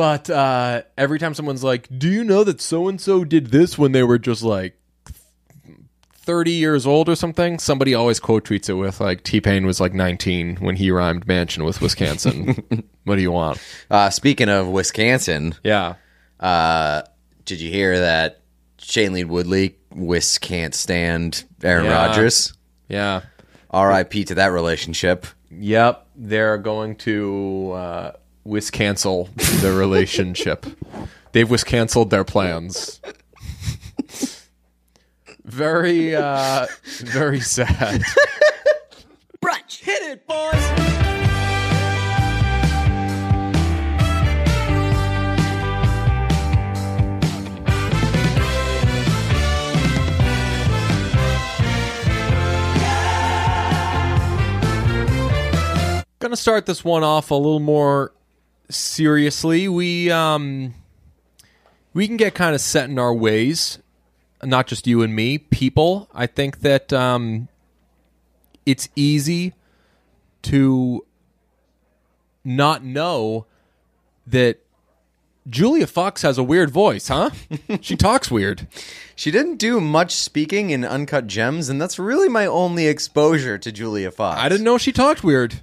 But uh, every time someone's like, "Do you know that so and so did this when they were just like 30 years old or something?" Somebody always quote tweets it with like T Pain was like 19 when he rhymed mansion with Wisconsin. what do you want? Uh, speaking of Wisconsin, Yeah. uh, did you hear that Shailene Woodley Wis can't stand Aaron Yeah. Rodgers? Yeah. R.I.P. to that relationship. Yep, they're going to uh, whis cancel the relationship. They've whis canceled their plans. very, uh, very sad. Brunch, hit it, boys. Gonna start this one off a little more seriously. We um, we can get kind of set in our ways. Not just you and me, people. I think that um, it's easy to not know that Julia Fox has a weird voice, huh? she talks weird. She didn't do much speaking in Uncut Gems, and that's really my only exposure to Julia Fox. I didn't know she talked weird.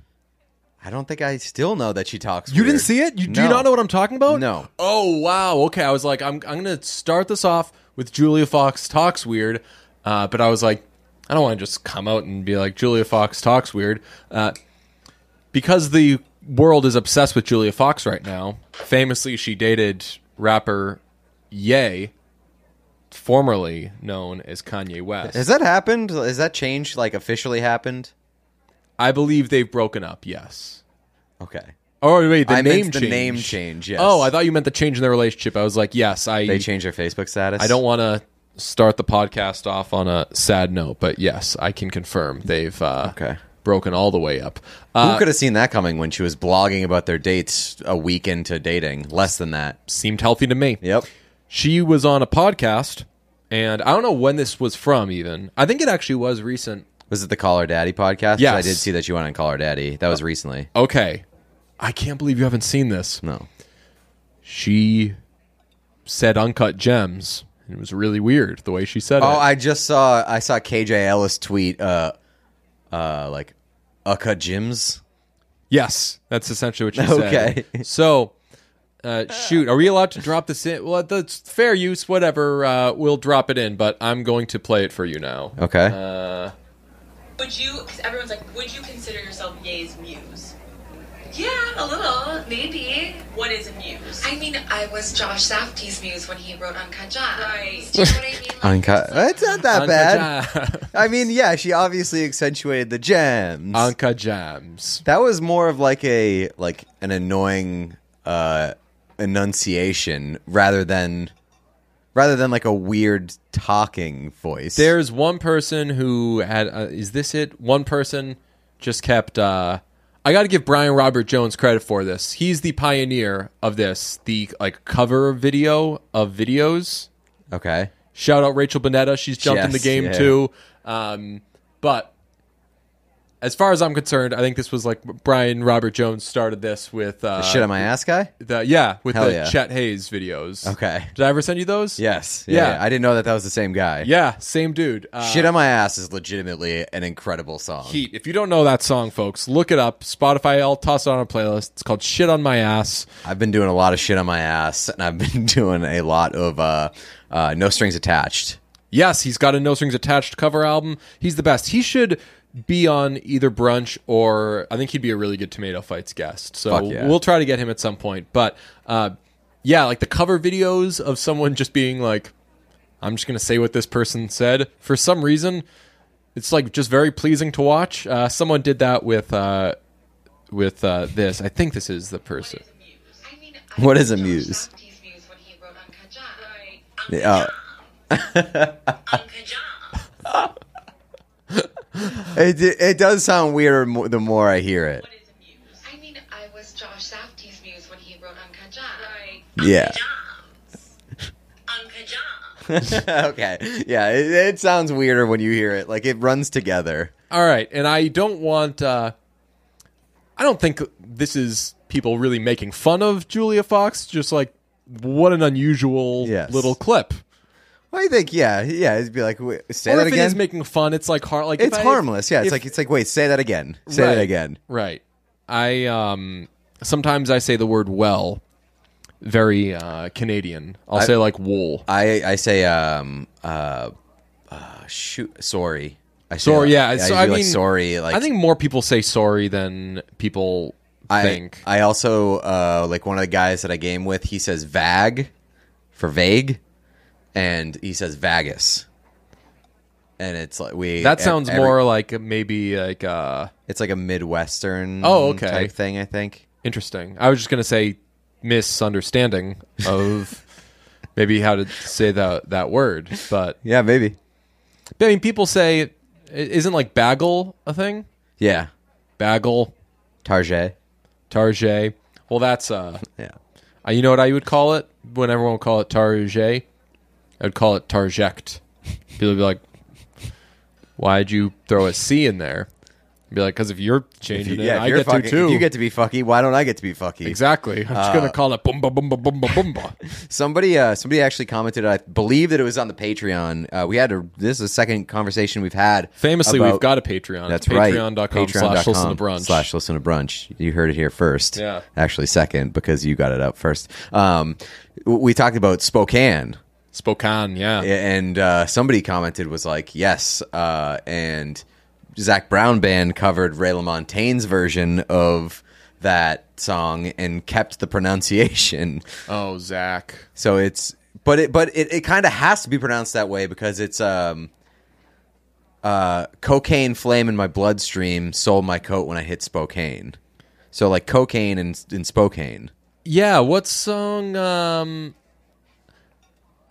I don't think I still know that she talks. You didn't see it? You, Do you No. not know what I'm talking about? No. Oh wow. Okay, I was like, I'm I'm gonna start this off with Julia Fox talks weird, uh, but I was like, I don't want to just come out and be like Julia Fox talks weird, uh, because the world is obsessed with Julia Fox right now. Famously, she dated rapper Ye, formerly known as Kanye West. Has that happened? Has that changed? Like officially happened? I believe they've broken up. Yes. Okay. Oh wait, the I name meant the change. name change, yes. Oh, I thought you meant the change in their relationship. I was like, yes, I. They changed their Facebook status. I don't want to start the podcast off on a sad note, but yes, I can confirm they've uh, Okay. broken all the way up. Who Uh, could have seen that coming when she was blogging about their dates a week into dating? Less than that. seemed healthy to me. Yep. She was on a podcast, and I don't know when this was from. Even I think it actually was recent. Was it the Call Her Daddy podcast? Yes. I did see that you went on Call Her Daddy. That was recently. Okay, I can't believe you haven't seen this. No. She said "uncut gems." It was really weird the way she said Oh, it. Oh, I just saw I saw KJ Ellis tweet uh uh like uncut gems. Yes, that's essentially what she said. Okay. So, uh, shoot, are we allowed to drop this in? Well, that's fair use. Whatever, uh, we'll drop it in, but I'm going to play it for you now. Okay. Uh, Would you? Because everyone's like, would you consider yourself Ye's muse? Yeah, a little, maybe. What is a muse? I mean, I was Josh Safdie's muse when he wrote Uncut Gems. Right. Do you know what I mean? Like, Uncut. it's It's not that bad. Uncut I mean, yeah, she obviously accentuated the gems. Anka Jams. that was more of like a like an annoying uh enunciation rather than rather than like a weird talking voice. There's one person who had. Uh, is this it? One person just kept. Uh, I got to give Brian Robert Jones credit for this. He's the pioneer of this. The like cover video of videos. okay. Shout out Rachel Bonnetta. She's jumped in the game yeah. too. Um, but as far as I'm concerned, I think this was like Brian Robert Jones started this with uh, Shit on my ass guy? the yeah with Hell the yeah. Chet Hanks videos. Okay. Did I ever send you those? Yes. Yeah. Yeah. I didn't know that that was the same guy. Yeah, same dude. Uh, Shit on my ass is legitimately an incredible song. Heat. If you don't know that song, folks, look it up. Spotify. I'll toss it on a playlist. It's called "Shit on My Ass." I've been doing a lot of shit on my ass, and I've been doing a lot of uh, uh, no strings attached. Yes, he's got a No Strings Attached cover album. He's the best. He should be on either brunch or I think he'd be a really good Tomato Fights guest. So yeah. we'll try to get him at some point. But uh, yeah, like the cover videos of someone just being like, "I'm just gonna say what this person said." For some reason, it's like just very pleasing to watch. Uh, someone did that with uh, with uh, this. I think this is the person. I mean, I is a muse? Safdie's muse when he wrote Uncut Gems. Right. Yeah. Uncut Gems. It, it does sound weirder mo- the more I hear it. What is a muse? I mean, I was Josh Safdie's muse when he wrote Uncut Gems. Right. Yeah. Gems. Uncut Gems. okay. Yeah, it, it sounds weirder when you hear it. Like it runs together. All right, and I don't want uh I don't think this is people really making fun of Julia Fox. Just like what an unusual Yes. little clip. I think yeah, yeah. It'd be like, wait, say or that if again. is making fun, it's like hard. Like if it's I- harmless. Yeah, it's if- like it's like wait, say that again. Say Right. that again. Right. I um sometimes I say the word well, very uh, Canadian. I'll say like wool. I I say um uh, uh shoot sorry. I say Sorry, like- yeah. I, So do, I like, mean, sorry. Like I think more people say sorry than people I think. I also uh like one of the guys that I game with. He says vag for vague, and he says vagus. And it's like we that sounds every- more like maybe like uh It's like a midwestern Oh, okay. type thing. I think. interesting. I was just gonna say misunderstanding of maybe how to say that that word, but Yeah, maybe. I mean, people say i- isn't like bagel a thing? Yeah, Bagel, Target. target. Well, that's uh, Yeah. uh, you know what I would call it when everyone would call it target. I would call it tarject. People would be like, "Why'd you throw a C in there?" I'd be like, "Because if you're If changing you, it, if I you're get fucking, to too." If you get to be fucky, why don't I get to be fucky? exactly. I'm just gonna call it boomba boomba boomba boomba. Somebody, uh, somebody actually commented. I believe that it was on the Patreon. Uh, we had a. This is the second conversation we've had. Famously, about- we've got a Patreon. That's right. Patreon.com slash listen to brunch. Slash listen to brunch. You heard it here first. Yeah. Actually, second because you got it up first. Um, w- we talked about Spokane, Spokane, yeah. and uh, somebody commented was like, yes, uh, and Zac Brown band covered Ray LaMontagne's version of that song and kept the pronunciation. Oh, Zac. So it's but it but it, it kind of has to be pronounced that way because it's um uh cocaine flame in my bloodstream sold my coat when I hit Spokane. So like cocaine and in Spokane. Yeah, what song um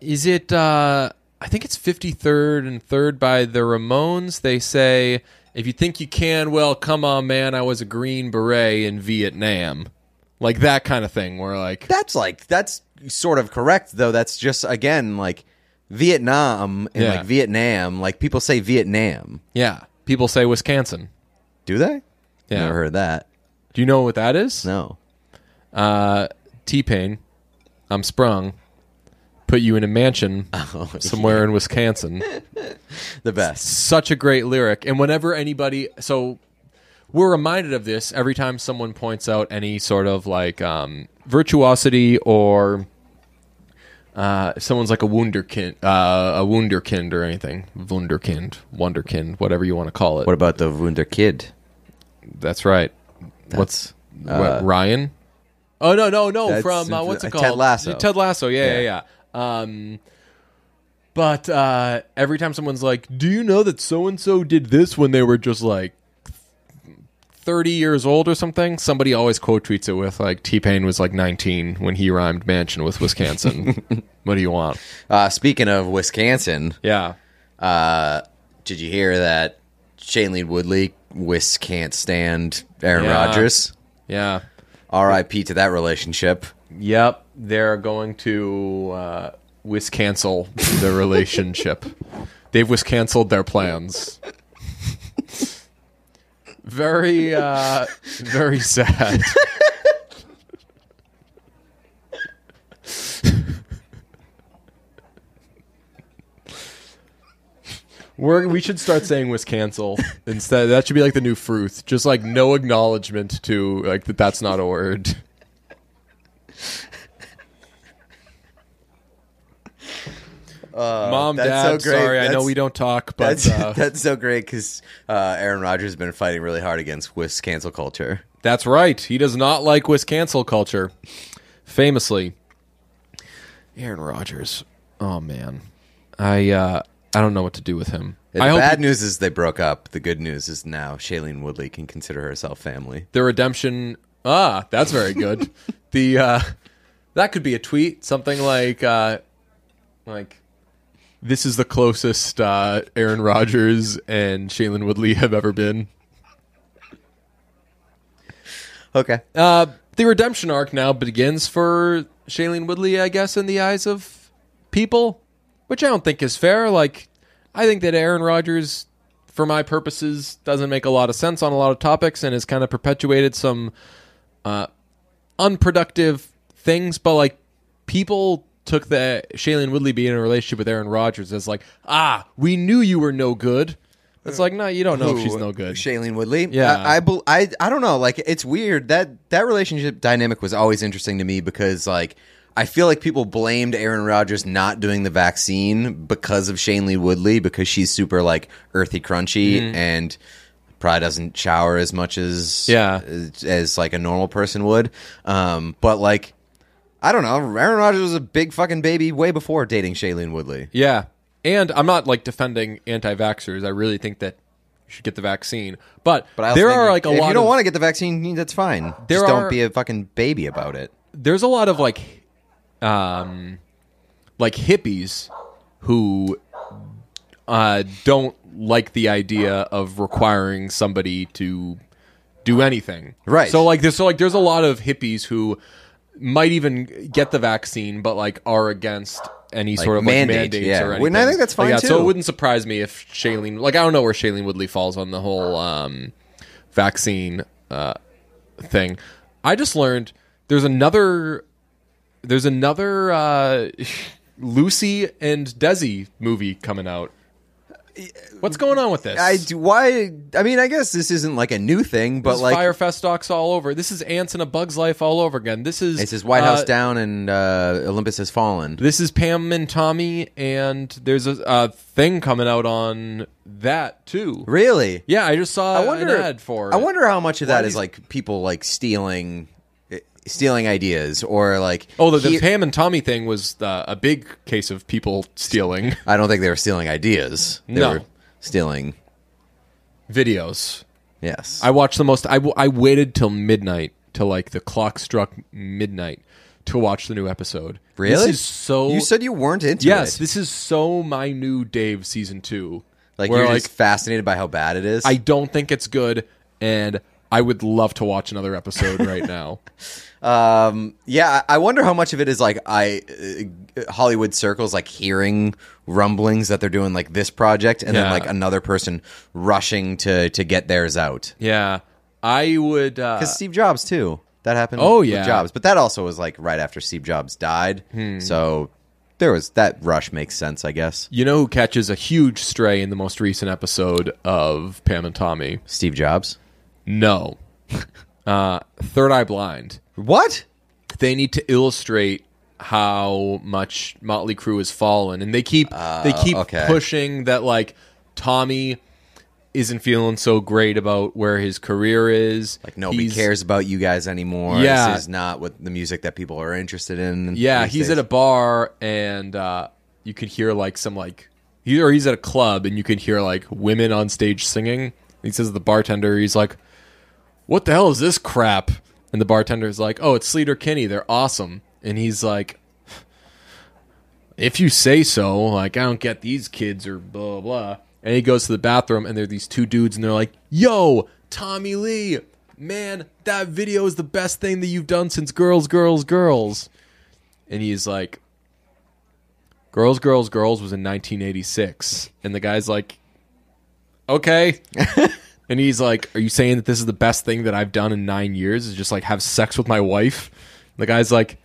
is it uh I think it's 53rd and 3rd by the Ramones. They say if you think you can, well, come on man, I was a green beret in Vietnam. Like that kind of thing where like That's like that's sort of correct though. That's just again like Vietnam and Yeah. like Vietnam. Like people say Vietnam. yeah, people say Wisconsin. Do they? Yeah. Never heard that. Do you know what that is? No. Uh T-Pain, I'm sprung. Put you in a mansion Oh, somewhere in Wisconsin. The best. such a great lyric. And whenever anybody, so we're reminded of this every time someone points out any sort of like um, virtuosity or uh, someone's like a wunderkind, uh, a wunderkind or anything, wunderkind, wonderkind, whatever you want to call it. What about the wunderkid? That's right. What's uh, what, Ryan? Oh no no no! From uh, what's it called? Ted Lasso. Ted Lasso. Yeah yeah Yeah. yeah. Um, but uh, every time someone's like, "Do you know that so and so did this when they were just like thirty years old or something?" Somebody always quote tweets it with like, "T Pain was like nineteen when he rhymed mansion with Wisconsin." what do you want? Uh, speaking of Wisconsin, Yeah. Uh, did you hear that Shailene Woodley Wis can't stand Aaron Yeah. Rodgers? Yeah. R.I.P. to that relationship. Yep, they're going to uh, wis cancel their relationship. They've wis canceled their plans. very, uh, very sad. We're, we should start saying "was cancel" instead. That should be like the new fruit. Just like no acknowledgement to like that. That's not a word. Mom, that's Dad, so great. sorry, I know we don't talk, but That's uh, that's so great because uh, Aaron Rodgers has been fighting really hard against Wis cancel culture. that's right. He does not like Wis cancel culture. Famously, Aaron Rodgers. Oh man, I uh, I don't know what to do with him. The I bad he- news is they broke up. The good news is now Shailene Woodley can consider herself family. the redemption. Ah, that's very good. the uh, that could be a tweet, something like uh, like this is the closest uh, Aaron Rodgers and Shailene Woodley have ever been. Okay. Uh, the redemption arc now begins for Shailene Woodley, I guess, in the eyes of people, which I don't think is fair. Like, I think that Aaron Rodgers for my purposes, doesn't make a lot of sense on a lot of topics and has kind of perpetuated some uh, unproductive things. But like people took the Shailene Woodley being in a relationship with Aaron Rodgers as like, ah, we knew you were no good. It's like, no, you don't know if she's no good. Shailene Woodley. Yeah. I, I, bel- I, I don't know. Like, it's weird that that relationship dynamic was always interesting to me because, like, I feel like people blamed Aaron Rodgers not doing the vaccine because of Shailene Woodley because she's super like earthy, crunchy, Mm-hmm. and probably doesn't shower as much as Yeah. as, as, like a normal person would. Um, but like. I don't know. Aaron Rodgers was a big fucking baby way before dating Shailene Woodley. Yeah. And I'm not like defending anti vaxxers. I really think that you should get the vaccine. But, But there are like a if lot If you don't of want to get the vaccine, that's fine. There Just are- don't be a fucking baby about it. there's a lot of like um like hippies who uh don't like the idea of requiring somebody to do anything. Right. So like there's so like there's a lot of hippies who might even get the vaccine but like are against any sort of like mandate, mandates yeah. or Well, anything. and I think that's Like, fine, yeah, So too. it wouldn't surprise me if Shailene like I don't know where Shailene Woodley falls on the whole um vaccine uh thing. I just learned there's another there's another uh, Lucy and Desi movie coming out. What's going on with this? I do, why? I mean, I guess this isn't like a new thing, but This is like Fyre Fest docs all over. This is Antz in a Bug's Life all over again. This is it's his White House uh, down and uh, Olympus has fallen. This is Pam and Tommy, and there's a, a thing coming out on that too. Really? Yeah, I just saw I wonder. an ad for. I it. wonder how much of that Why is these- like people like stealing, stealing ideas, or like. Oh, the, the he- Pam and Tommy thing was uh, a big case of people stealing I don't think they were stealing ideas. They No. were stealing. videos. Yes. I watched the most. I, w- I waited till midnight till like the clock struck midnight to watch the new episode. really? This is so. You said you weren't into yes. it. Yes, this is so my new Dave season two. like you're like just fascinated by how bad it is. I don't think it's good, and I would love to watch another episode right now. Um, yeah, I wonder how much of it is like I uh, Hollywood circles like hearing rumblings that they're doing like this project, and then Yeah. like another person rushing to to get theirs out. Yeah, I would. Uh, Because Steve Jobs too, that happened. Oh, with yeah. Hmm. Jobs, but that also was like right after Steve Jobs died. So there was that rush makes sense, I guess. you know who catches a huge stray in the most recent episode of Pam and Tommy? Steve Jobs. No, uh, Third Eye Blind. What? they need to illustrate how much Motley Crue has fallen, and they keep they keep okay. pushing that like Tommy isn't feeling so great about where his career is. Like nobody He's- cares about you guys anymore. Yeah. This is not what the music that people are interested in. Yeah, he's days. at a bar and uh, you could hear like some like he or he's at a club and you could hear like women on stage singing. He says to the bartender, he's like, "What the hell is this crap?" And the bartender's like, "Oh, it's Sleater Kinney. They're awesome." And he's like, "If you say so, like I don't get these kids or blah blah." blah. And he goes to the bathroom and there are these two dudes and they're like, "Yo, Tommy Lee, man, that video is the best thing that you've done since Girls, Girls, Girls." and he's like girls girls girls was in 1986 and the guy's like okay and he's like are you saying that this is the best thing that i've done in nine years is just like have sex with my wife? And the guy's like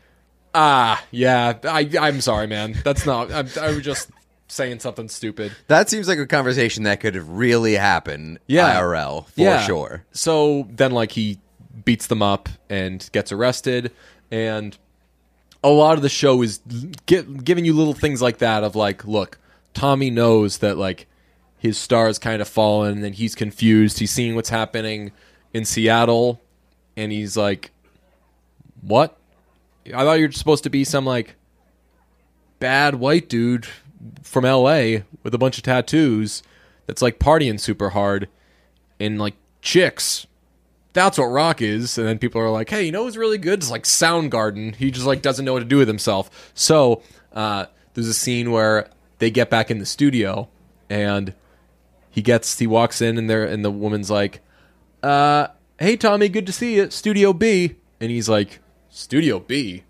ah yeah I, i'm sorry man. That's not I, I was just saying something stupid. That seems like a conversation that could have really happen Yeah. IRL for sure. So then, like, he beats them up and gets arrested, and a lot of the show is gi- giving you little things like that of like, look, Tommy knows that like his star kind of fallen, and he's confused. He's seeing what's happening in Seattle, and he's like, "What? I thought you were supposed to be some like bad white dude from L.A. with a bunch of tattoos that's like partying super hard." and like chicks. That's what rock is. And then people are like, hey, you know who's really good? It's like Soundgarden. He just like doesn't know what to do with himself. So uh, there's a scene where they get back in the studio and he gets he walks in and there and the woman's like, uh, hey Tommy, good to see you. Studio B. And he's like, Studio B?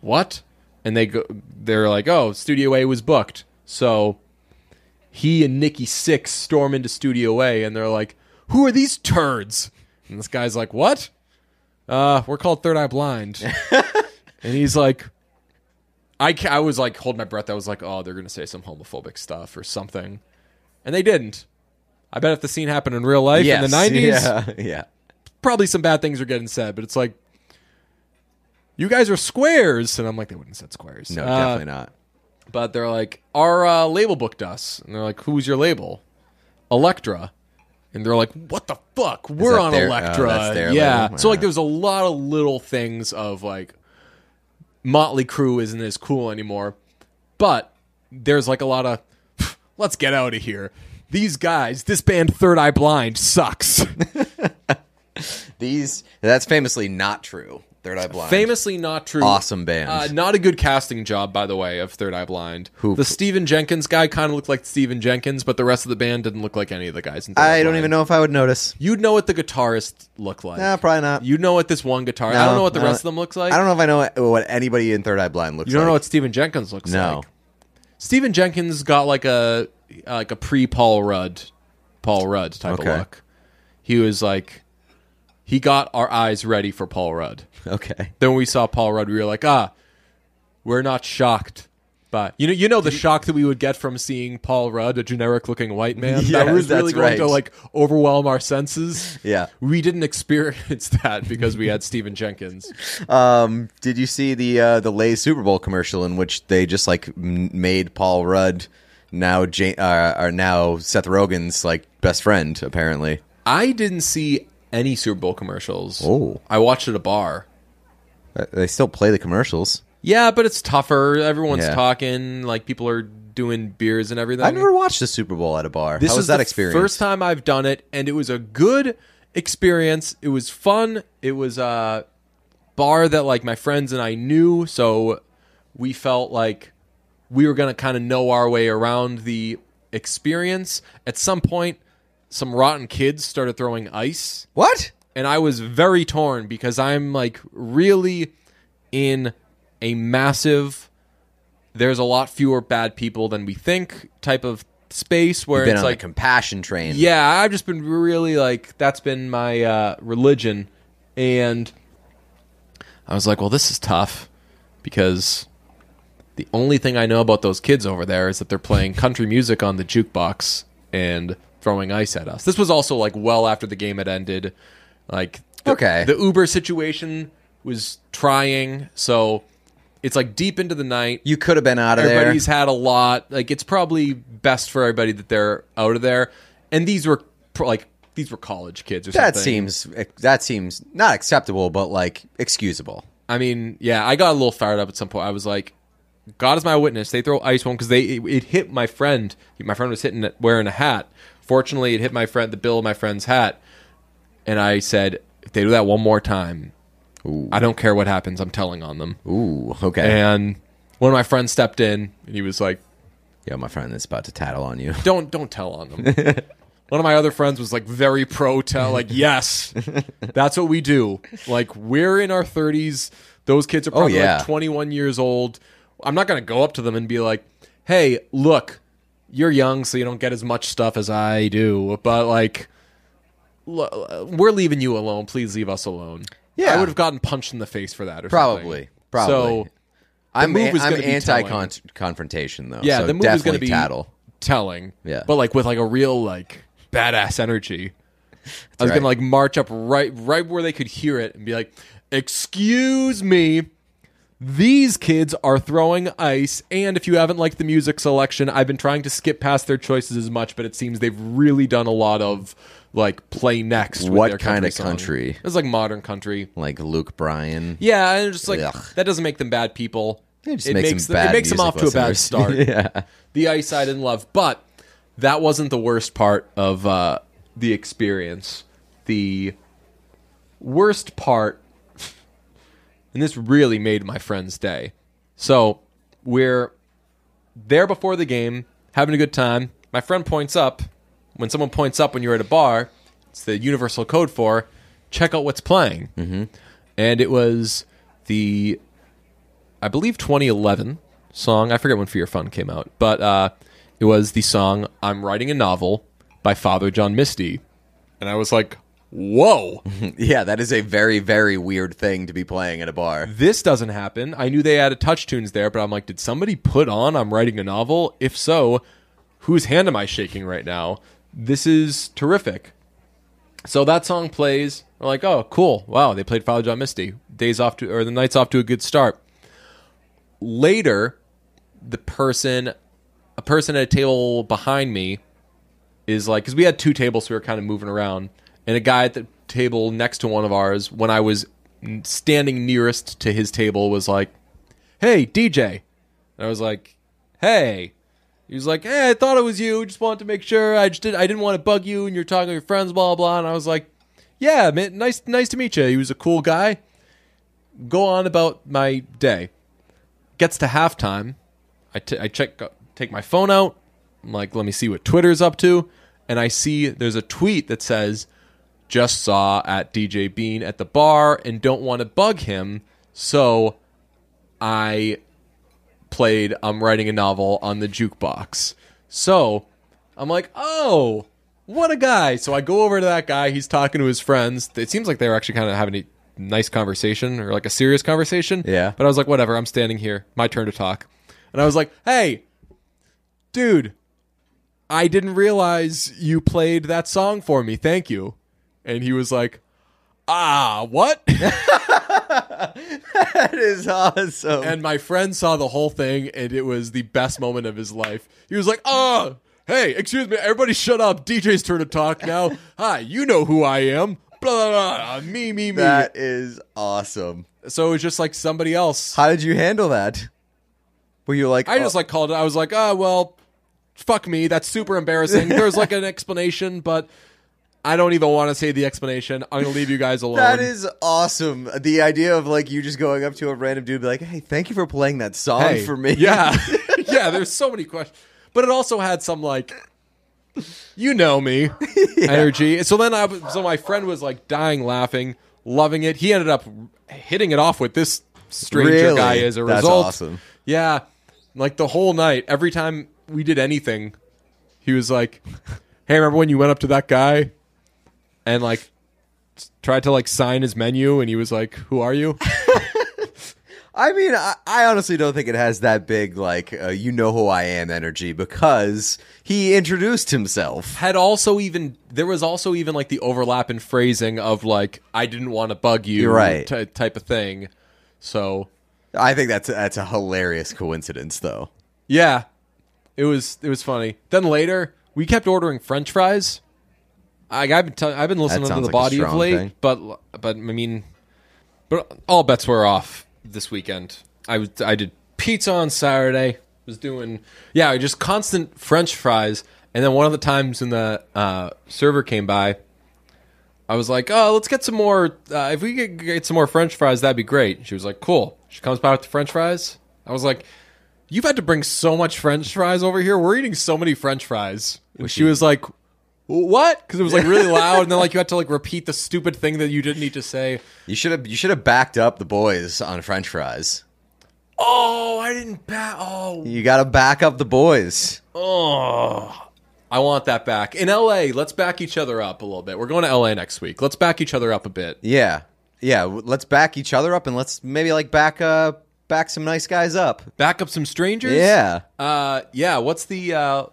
What? And they go they're like, Oh, Studio A was booked. So he and Nikki Sixx storm into Studio A, and they're like, "Who are these turds?" And this guy's like, "What? Uh, we're called Third Eye Blind." and he's like, I, I was like holding my breath. I was like, oh, they're going to say some homophobic stuff or something. And they didn't. I bet if the scene happened in real life in the 90s, Yeah, yeah. probably some bad things are getting said. But it's like, you guys are squares. And I'm like, they wouldn't have said squares. No, Uh, definitely not. But they're like, our uh, label booked us. And they're like, who's your label? Elektra. And they're like, what the fuck? We're that on their- oh, Elektra. that's their yeah. label? So like there's a lot of little things of like Motley Crue isn't as cool anymore. But there's like a lot of let's get out of here. These guys, this band Third Eye Blind sucks. These that's famously not true. Third Eye Blind. Famously not true. Awesome band. Uh, not a good casting job, by the way, of Third Eye Blind. Who- The Stephan Jenkins guy kind of looked like Stephan Jenkins, but the rest of the band didn't look like any of the guys in Third Eye I don't Blind. even know if I would notice. You'd know what the guitarist looked like. Nah, probably not. You'd know what this one guitar. I don't know what the I rest of them looks like. I don't know if I know what anybody in Third Eye Blind looks like. You don't like. know what Stephan Jenkins looks No. like. Stephan Jenkins got like a like a pre Paul Rudd, Paul Rudd type Okay. of look. He was like, he got our eyes ready for Paul Rudd. Okay. Then we saw Paul Rudd, we were like, ah, we're not shocked. But you know, you know the shock that we would get from seeing Paul Rudd, a generic-looking white man. That was really going to like overwhelm our senses. Yeah. we didn't experience that because we had Stephan Jenkins. Um, did you see the uh, the Lay's Super Bowl commercial in which they just like m- made Paul Rudd now ja- uh, are now Seth Rogen's like best friend apparently? I didn't see any Super Bowl commercials. Oh. I watched at a bar. Uh, They still play the commercials. Yeah, but it's tougher. Everyone's Yeah. talking. Like people are doing beers and everything. I've never watched the Super Bowl at a bar. This How was is that the experience? First time I've done it, and it was a good experience. It was fun. It was a bar that like my friends and I knew, so we felt like we were gonna kind of know our way around the experience. At some point, some rotten kids started throwing ice What? and I was very torn because I'm like really in a massive there's a lot fewer bad people than we think type of space where it's like compassion train. yeah, I've just been really like that's been my uh, religion, and I was like, well, this is tough because the only thing I know about those kids over there is that they're playing country music on the jukebox and throwing ice at us. This was also like well after the game had ended. Like, the, Okay. the Uber situation was trying, so it's like deep into the night. You could have been out of there. Everybody's had a lot. Like it's probably best for everybody that they're out of there. And these were pro- like these were college kids or That something. seems that seems not acceptable, but like excusable. I mean, yeah, I got a little fired up at some point. I was like, God is my witness. They throw ice one because they it, it hit my friend. My friend was hitting it wearing a hat. Fortunately, it hit my friend the bill of my friend's hat. And I said, if they do that one more time, I don't care what happens. I'm telling on them. Ooh, okay. And one of my friends stepped in and he was like, yeah, my friend is about to tattle on you. don't don't tell on them. One of my other friends was like very pro tell, like yes, that's what we do. Like we're in our thirties. Those kids are oh, probably Oh, yeah. like twenty one years old. I'm not gonna go up to them and be like, "Hey, look, you're young, so you don't get as much stuff as I do." But like, l- we're leaving you alone. Please leave us alone. Yeah. I would have gotten punched in the face for that. Or Probably, something. probably. So I'm move was I'm gonna be anti telling. confrontation though. yeah, so the move is going to be tattle. telling. Yeah. but like with like a real like badass energy. I was right. gonna like march up right right where they could hear it and be like, "Excuse me, these kids are throwing ice." And if you haven't liked the music selection, I've been trying to skip past their choices as much, but it seems they've really done a lot of like play next. with What kind of country? It's like modern country. Like Luke Bryan. Yeah, and it's just like Ugh. that doesn't make them bad people. It just it makes makes them them, bad it makes them off to a bad start. yeah. The ice I didn't love, but that wasn't the worst part of uh, the experience. The worst part, and this really made my friend's day. So we're there before the game, having a good time. My friend points up. When someone points up when you're at a bar, it's the universal code for check out what's playing. Mm-hmm. And it was the, I believe, 2011 song. I forget when Fear Fun came out, but uh, it was the song "I'm Writing a Novel" by Father John Misty, and I was like, "Whoa, Yeah, that is a very very weird thing to be playing at a bar. this doesn't happen." I knew they added TouchTunes there, but I'm like, did somebody put on "I'm Writing a Novel"? If so, whose hand am I shaking right now? This is terrific. So that song plays. We're like, oh, cool. Wow, they played Father John Misty. Days off to, or the night's off to a good start. Later, the person, a person at a table behind me, is like, because we had two tables, so we were kind of moving around, and a guy at the table next to one of ours, when I was standing nearest to his table, was like, "Hey, DJ," and I was like, "Hey." He was like, "Hey, I thought it was you. Just wanted to make sure. I just did. I didn't want to bug you, and you're talking to your friends, blah blah." And I was like, "Yeah, man, nice, nice to meet you. He was a cool guy." Go on about my day. Gets to halftime. I, t- I check, uh, take my phone out. I'm like, let me see what Twitter's up to, and I see there's a tweet that says, "Just saw at DJ Bean at the bar and don't want to bug him, so I played I'm writing a novel on the jukebox. So I'm like, oh, what a guy. So I go over to that guy. He's talking to his friends. It seems like they were actually kind of having a nice conversation or like a serious conversation. Yeah. But I was like, whatever. I'm standing here. My turn to talk. And I was like, hey, dude, I didn't realize you played that song for me. Thank you. And he was like, ah, what? That is awesome. and my friend saw the whole thing and it was the best moment of his life. He was like oh hey excuse me everybody shut up. Dj's turn to talk now. Hi you know who i am. Blah blah blah me me me. That is awesome. so it was just like somebody else. How did you handle that? Were you like i just oh, like called it i was like oh well fuck me. That's super embarrassing. There's like an explanation but i don't even want to say the explanation i'm gonna leave you guys alone That is awesome. The idea of like you just going up to a random dude, and be like, "Hey, thank you for playing that song Hey, for me." Yeah. yeah, there's so many questions. But it also had some like you know me energy. So then I was- so my friend was like dying laughing, loving it. He ended up hitting it off with this stranger Really? guy as a That's result. awesome. Yeah. Like the whole night, every time we did anything, he was like, "Hey, remember when you went up to that guy and like tried to like sign his menu and he was like, "Who are you?" I mean, I, I honestly don't think it has that big like uh, you know who I am energy because he introduced himself. had also even there was also even like the overlap in phrasing of like I didn't want to bug you You're right. ty- type of thing. So I think that's that's a hilarious coincidence, though. yeah, it was it was funny. Then later we kept ordering French fries. I, I've been tell- I've been listening to sounds the like a body of strong late, thing. but but I mean, but all bets were off this weekend. I was I did pizza on Saturday. Was doing yeah, just constant French fries. And then one of the times when the uh, server came by, I was like, "Oh, let's get some more. Uh, if we could get some more French fries, that'd be great." She was like, "Cool." She comes by with the French fries. I was like, "You've had to bring so much French fries over here. We're eating so many French fries." And she was like, "What?" Because it was like really loud, and then like you had to like repeat the stupid thing that you didn't need to say. You should have you should have backed up the boys on French fries. Oh, I didn't back. Oh, You got to back up the boys. oh. I want that back in L.A. Let's back each other up a little bit. We're going to L.A. next week. Let's back each other up a bit. Yeah, yeah. w- Let's back each other up and let's maybe like back uh back some nice guys up. Back up some strangers. Yeah. Uh, yeah. What's the? uh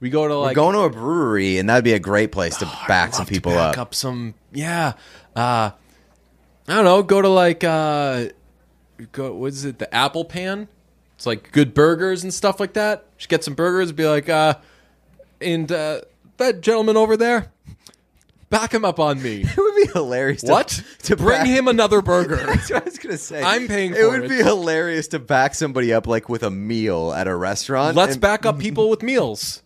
We go to We're like going to a brewery, and that'd be a great place to back I'd some to people back up. some yeah uh i don't know go to like uh go what is it the apple pan it's like good burgers and stuff like that just get some burgers be like uh and uh that gentleman over there back him up on me It would be hilarious. What to bring back- him another burger That's what I was gonna say. I'm paying for It would it. be hilarious to back somebody up like with a meal at a restaurant. let's and back up people with meals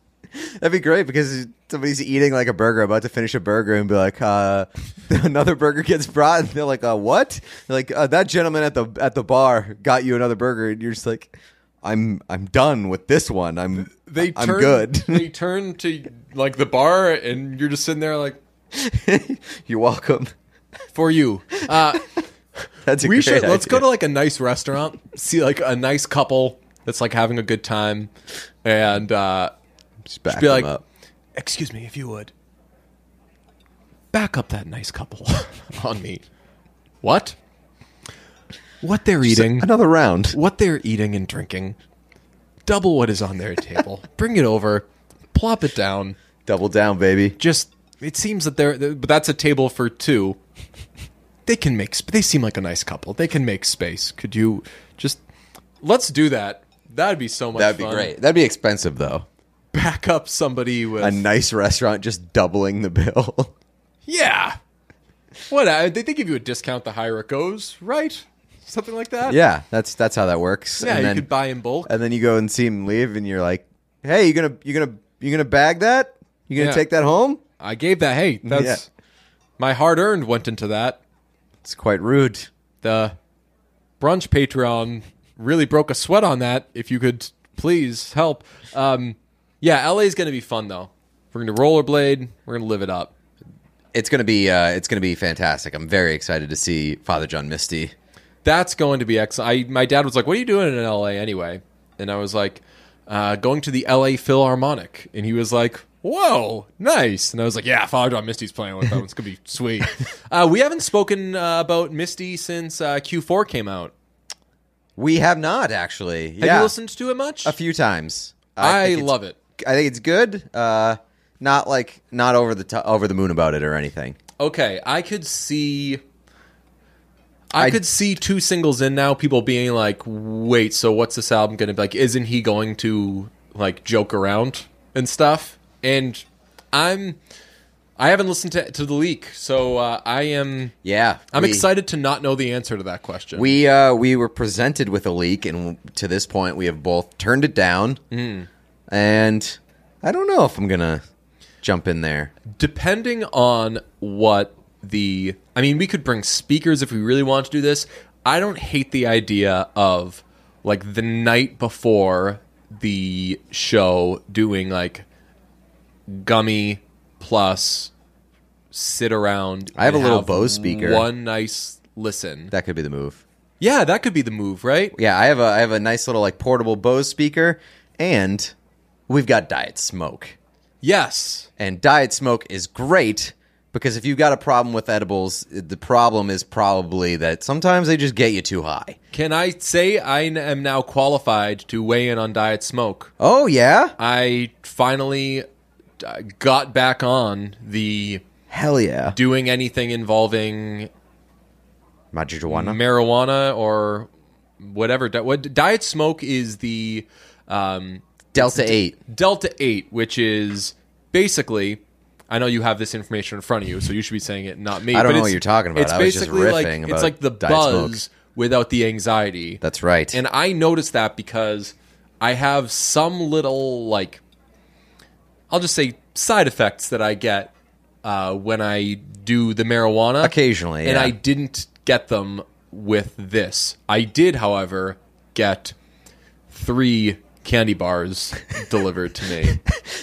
That'd be great because somebody's eating like a burger, about to finish a burger, and be like, uh, another burger gets brought, and they're like, uh, what? They're like uh, that gentleman at the at the bar got you another burger, and you're just like, I'm I'm done with this one. I'm they I'm turn good. they turn to like the bar and you're just sitting there like you're welcome. for you uh That's a we great should let's go to like a nice restaurant see like a nice couple that's like having a good time and uh Just back be them like, up. excuse me, if you would, back up that nice couple on me. What? What they're eating? Another round. what they're eating and drinking. Double what is on their table. Bring it over. Plop it down. Double down, baby. Just it seems that they're but that's a table for two. They can make they seem like a nice couple. They can make space. Could you just let's do that. That'd be so much That'd be fun. great. That'd be expensive though. Back up somebody with A nice restaurant just doubling the bill. Yeah. What? Uh, they, they give you a discount the higher it goes, right? Something like that. yeah, that's that's how that works. Yeah, and you then, could buy in bulk. and then you go and see him leave, and you're like, "Hey, you gonna you gonna you gonna bag that? You gonna Yeah. take that home?" I gave that. Hey, that's Yeah. my hard earned went into that. It's quite rude. The brunch Patreon really broke a sweat on that. If you could please help. Um, yeah, LA is going to be fun though. We're going to rollerblade. We're going to live it up. It's gonna be uh, it's gonna be fantastic. I'm very excited to see Father John Misty. That's going to be excellent. I, my dad was like, "What are you doing in LA anyway?" And I was like, uh, "Going to the LA Philharmonic." And he was like, "Whoa, nice!" And I was like, "Yeah, Father John Misty's playing with them. It's gonna be sweet." uh, we haven't spoken uh, about Misty since uh, Q4 came out. We have not actually. Have yeah, you listened to it much? a few times. I, it's- love it. I think it's good. Uh, not like not over the to- over the moon about it or anything. Okay, I could see. I, I- could see two singles in now. People being like, "Wait, so what's this album going to be like? Isn't he going to like joke around and stuff?" And I'm, I haven't listened to to the leak, so uh, I am. Yeah, I'm we- excited to not know the answer to that question. We uh, we were presented with a leak, and to this point, we have both turned it down. Hmm. And I don't know if I'm gonna jump in there. depending on what the I mean, we could bring speakers if we really want to do this. I don't hate the idea of like the night before the show doing like gummy plus sit around. I have a little Bose speaker. One nice listen. That could be the move. yeah, that could be the move, right? Yeah, I have a I have a nice little like portable Bose speaker, and we've got Diet Smoke. Yes. And Diet Smoke is great because if you've got a problem with edibles, the problem is probably that sometimes they just get you too high. Can I say I am now qualified to weigh in on diet smoke? Oh yeah, I finally uh, got back on the hell yeah, doing anything involving marijuana. marijuana or whatever. What diet smoke is the um, Delta Eight. Delta Eight, which is basically. I know you have this information in front of you, so you should be saying it, not me. I don't know what you're talking about. It's I was just basically like it's like the buzz Smoke. without the anxiety. That's right. And I noticed that because I have some little like I'll just say side effects that I get uh, when I do the marijuana Occasionally, and yeah. I didn't get them with this. I did, however, get three candy bars delivered to me.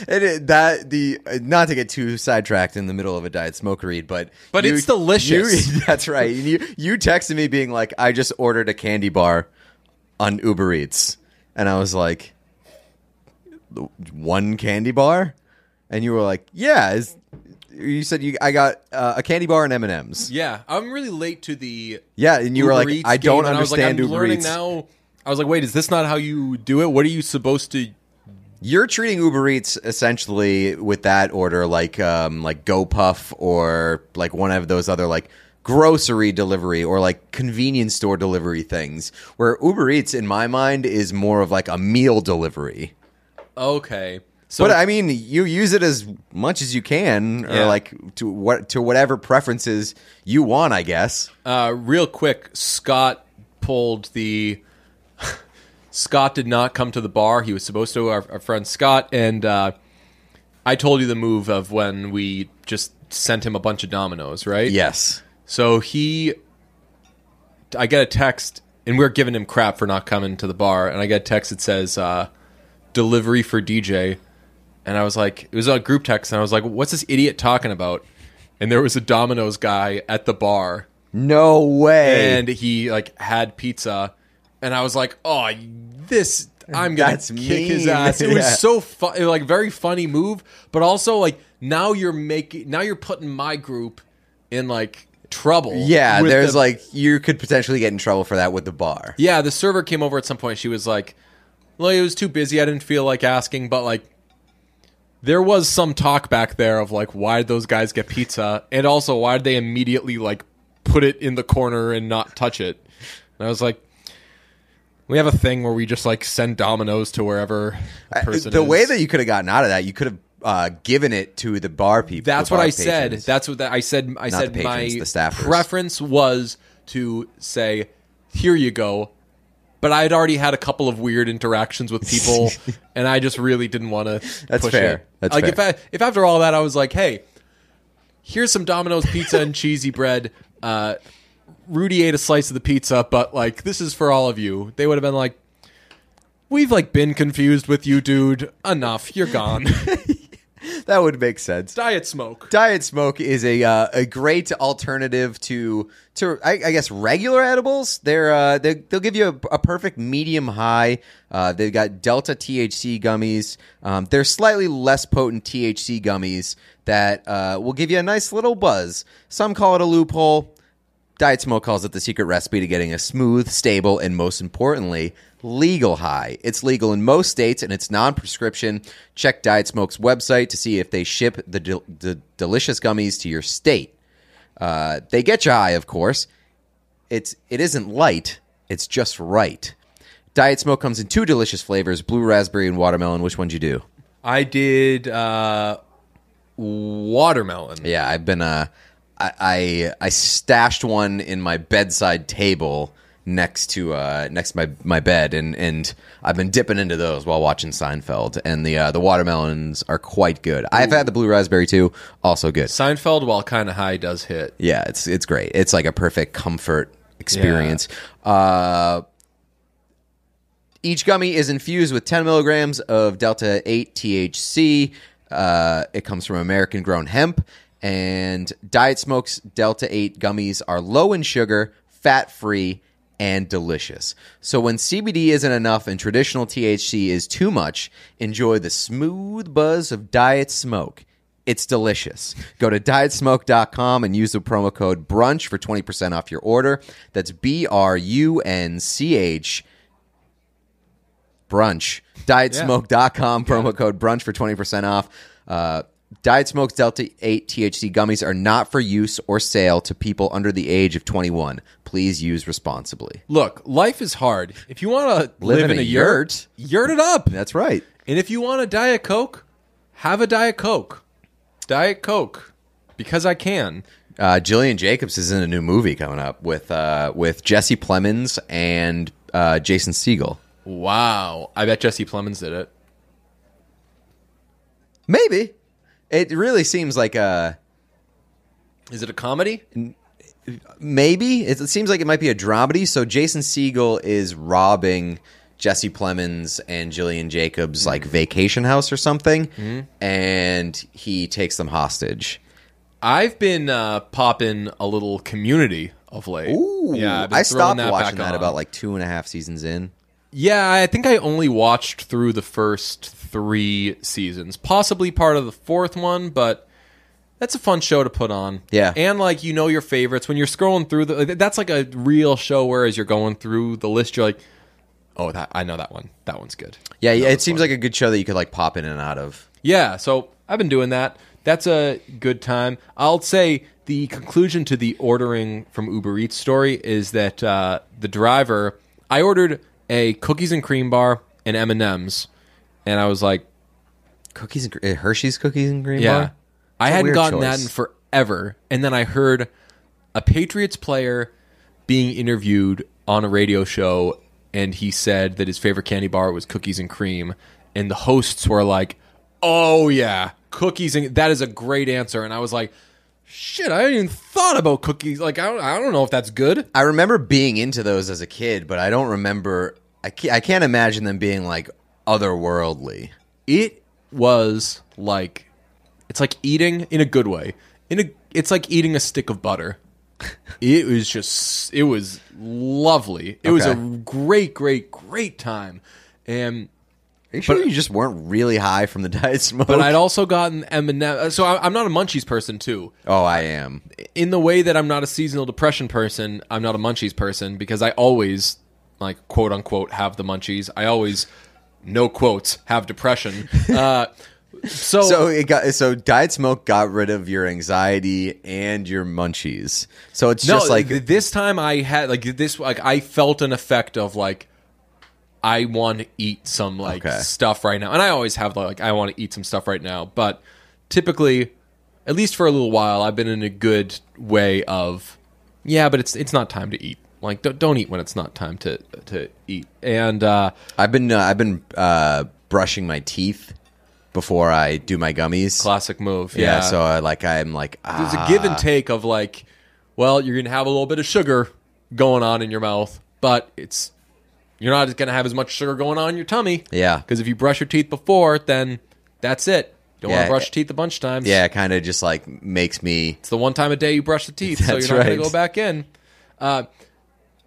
And it, that the not to get too sidetracked in the middle of a diet smoke read, but But it's delicious. you- that's right. You you texted me being like, I just ordered a candy bar on Uber Eats, and I was like, one candy bar, and you were like, yeah. Is, you said you I got uh, a candy bar and M and M's. yeah, I'm really late to the Yeah, and you were like, Eats I don't understand I was like, I'm Uber learning Eats. now. I was like, wait, is this not how you do it? What are you supposed to You're treating Uber Eats essentially with that order like um, like GoPuff or like one of those other like grocery delivery or like convenience store delivery things. Where Uber Eats, in my mind, is more of like a meal delivery. Okay. So but I mean, you use it as much as you can, or Yeah. like to what to whatever preferences you want, I guess. Uh, real quick, Scott pulled the. Scott did not come to the bar. He was supposed to. Our, our friend Scott and uh, I told you the move of when we just sent him a bunch of Domino's, right? Yes. So he, I get a text, and we're giving him crap for not coming to the bar, and I get a text that says uh, "delivery for DJ," and I was like, it was a group text, and I was like, what's this idiot talking about? And there was a Domino's guy at the bar, No way. and he like had pizza, and I was like, oh, this. I'm gonna That's kick his ass. It was Yeah. so fun, like very funny move, but also like now you're making now you're putting my group in like trouble. Yeah, there's the- like you could potentially get in trouble for that with the bar. yeah. The server came over at some point. She was like, "Well, it was too busy. I didn't feel like asking, but like." There was some talk back there of like why did those guys get pizza, and also why did they immediately like put it in the corner and not touch it? And I was like, we have a thing where we just like send Domino's to wherever the person is. the is. way that you could have gotten out of that, you could have uh, given it to the bar people. That's what I said. That's what that, I said. I Not said the patrons, my the staffers. preference was to say, "Here you go." But I had already had a couple of weird interactions with people, and I just really didn't want to. That's push fair. It. That's like fair. if I, if after all that I was like, "Hey, here's some Domino's pizza and cheesy bread." Uh, Rudy ate a slice of the pizza, but like this is for all of you. They would have been like, "We've like been confused with you, dude. Enough. You're gone." that would make sense. Diet smoke. Diet Smoke is a uh, a great alternative to to I, I guess regular edibles. They're uh, they, they'll give you a, a perfect medium high. Uh, they've got Delta THC gummies. Um, they're slightly less potent THC gummies that uh, will give you a nice little buzz. Some call it a loophole. Diet Smoke calls it the secret recipe to getting a smooth, stable, and most importantly, legal high. It's legal in most states and it's non prescription. Check Diet Smoke's website to see if they ship the, del- the delicious gummies to your state. Uh, they get you high, of course. It's it isn't light. It's just right. Diet Smoke comes in two delicious flavors: blue raspberry and watermelon. Which one'd you do? I did uh, watermelon. Yeah, I've been uh, I, I I stashed one in my bedside table next to uh next to my my bed, and and I've been dipping into those while watching Seinfeld, and the uh, the watermelons are quite good. I've had the blue raspberry too, also good. Seinfeld, while kind of high, does hit. Yeah, it's it's great. It's like a perfect comfort experience. Uh, each gummy is infused with 10 milligrams of Delta 8 THC. Uh, it comes from American grown hemp. And Diet Smoke's Delta 8 gummies are low in sugar, fat free, and delicious. So when CBD isn't enough and traditional THC is too much, enjoy the smooth buzz of Diet Smoke. It's delicious. Go to dietsmoke.com and use the promo code BRUNCH for 20% off your order. That's B R U N C H brunch. Dietsmoke.com, promo code brunch for 20% off. Uh, Diet Smoke's Delta 8 THC gummies are not for use or sale to people under the age of 21. Please use responsibly. Look, life is hard. If you want to live, in, a yurt, yurt it up. That's right. And if you want a Diet Coke, have a Diet Coke. Diet Coke. Because I can. Uh, Gillian Jacobs is in a new movie coming up with uh, with Jesse Plemons and uh, Jason Segel. Wow. I bet Jesse Plemons did it. Maybe. It really seems like a Is it a comedy? maybe. It, it seems like it might be a dramedy. So Jason Segel is robbing Jesse Plemons and Gillian Jacobs like vacation house or something, and he takes them hostage. I've been uh, popping a little community of late. Ooh, yeah, I stopped watching that on. about like two and a half seasons in. Yeah, I think I only watched through the first three seasons, possibly part of the fourth one, but that's a fun show to put on. Yeah. and like you know your favorites when you're scrolling through the. That's like a real show. Where as you're going through the list, you're like, oh, that I know that one. That one's good. Yeah, yeah. It seems fun. like a good show that you could like pop in and out of. Yeah, so I've been doing that. That's a good time. I'll say the conclusion to the ordering from Uber Eats story is that uh, the driver, I ordered a cookies and cream bar and M and M's, and I was like, Cookies and uh, Hershey's cookies and cream yeah, bar. I It's a hadn't weird gotten that choice. in forever, and then I heard a Patriots player being interviewed on a radio show, and he said that his favorite candy bar was cookies and cream, and the hosts were like, "Oh yeah, cookies and that is a great answer," and I was like. Shit, I hadn't even thought about cookies. Like, I don't, I don't know if that's good. I remember being into those as a kid, but I don't remember. I can't, I can't imagine them being like otherworldly. It was like, it's like eating in a good way. In a, it's like eating a stick of butter. it was just, it was lovely. It was a great, great, great time. And Are you sure But- you just weren't really high from the diet smoke? but I'd also gotten M&M. So I- I'm not a munchies person too. oh, I am. in the way that I'm not a seasonal depression person, I'm not a munchies person because I always like quote unquote have the munchies. I always no quotes have depression. Uh, so, So it got so diet smoke got rid of your anxiety and your munchies. So it's no, just like this time I had like this like I felt an effect of like I want to eat some like Okay. stuff right now, and I always have like I want to eat some stuff right now, but typically. At least for a little while, I've been in a good way of, yeah, but it's it's not time to eat. Like, don't, don't eat when it's not time to to eat. And uh, I've been uh, I've been uh, brushing my teeth before I do my gummies. classic move, yeah, so uh, like I'm like ah, there's a give and take of like, well, you're gonna have a little bit of sugar going on in your mouth, but it's you're not gonna have as much sugar going on in your tummy. Yeah. because if you brush your teeth before, then that's it. You Don't want Yeah. to brush your teeth a bunch of times. yeah, it kind of just like makes me it's the one time a day you brush the teeth, so That's you're not right. gonna go back in. Uh,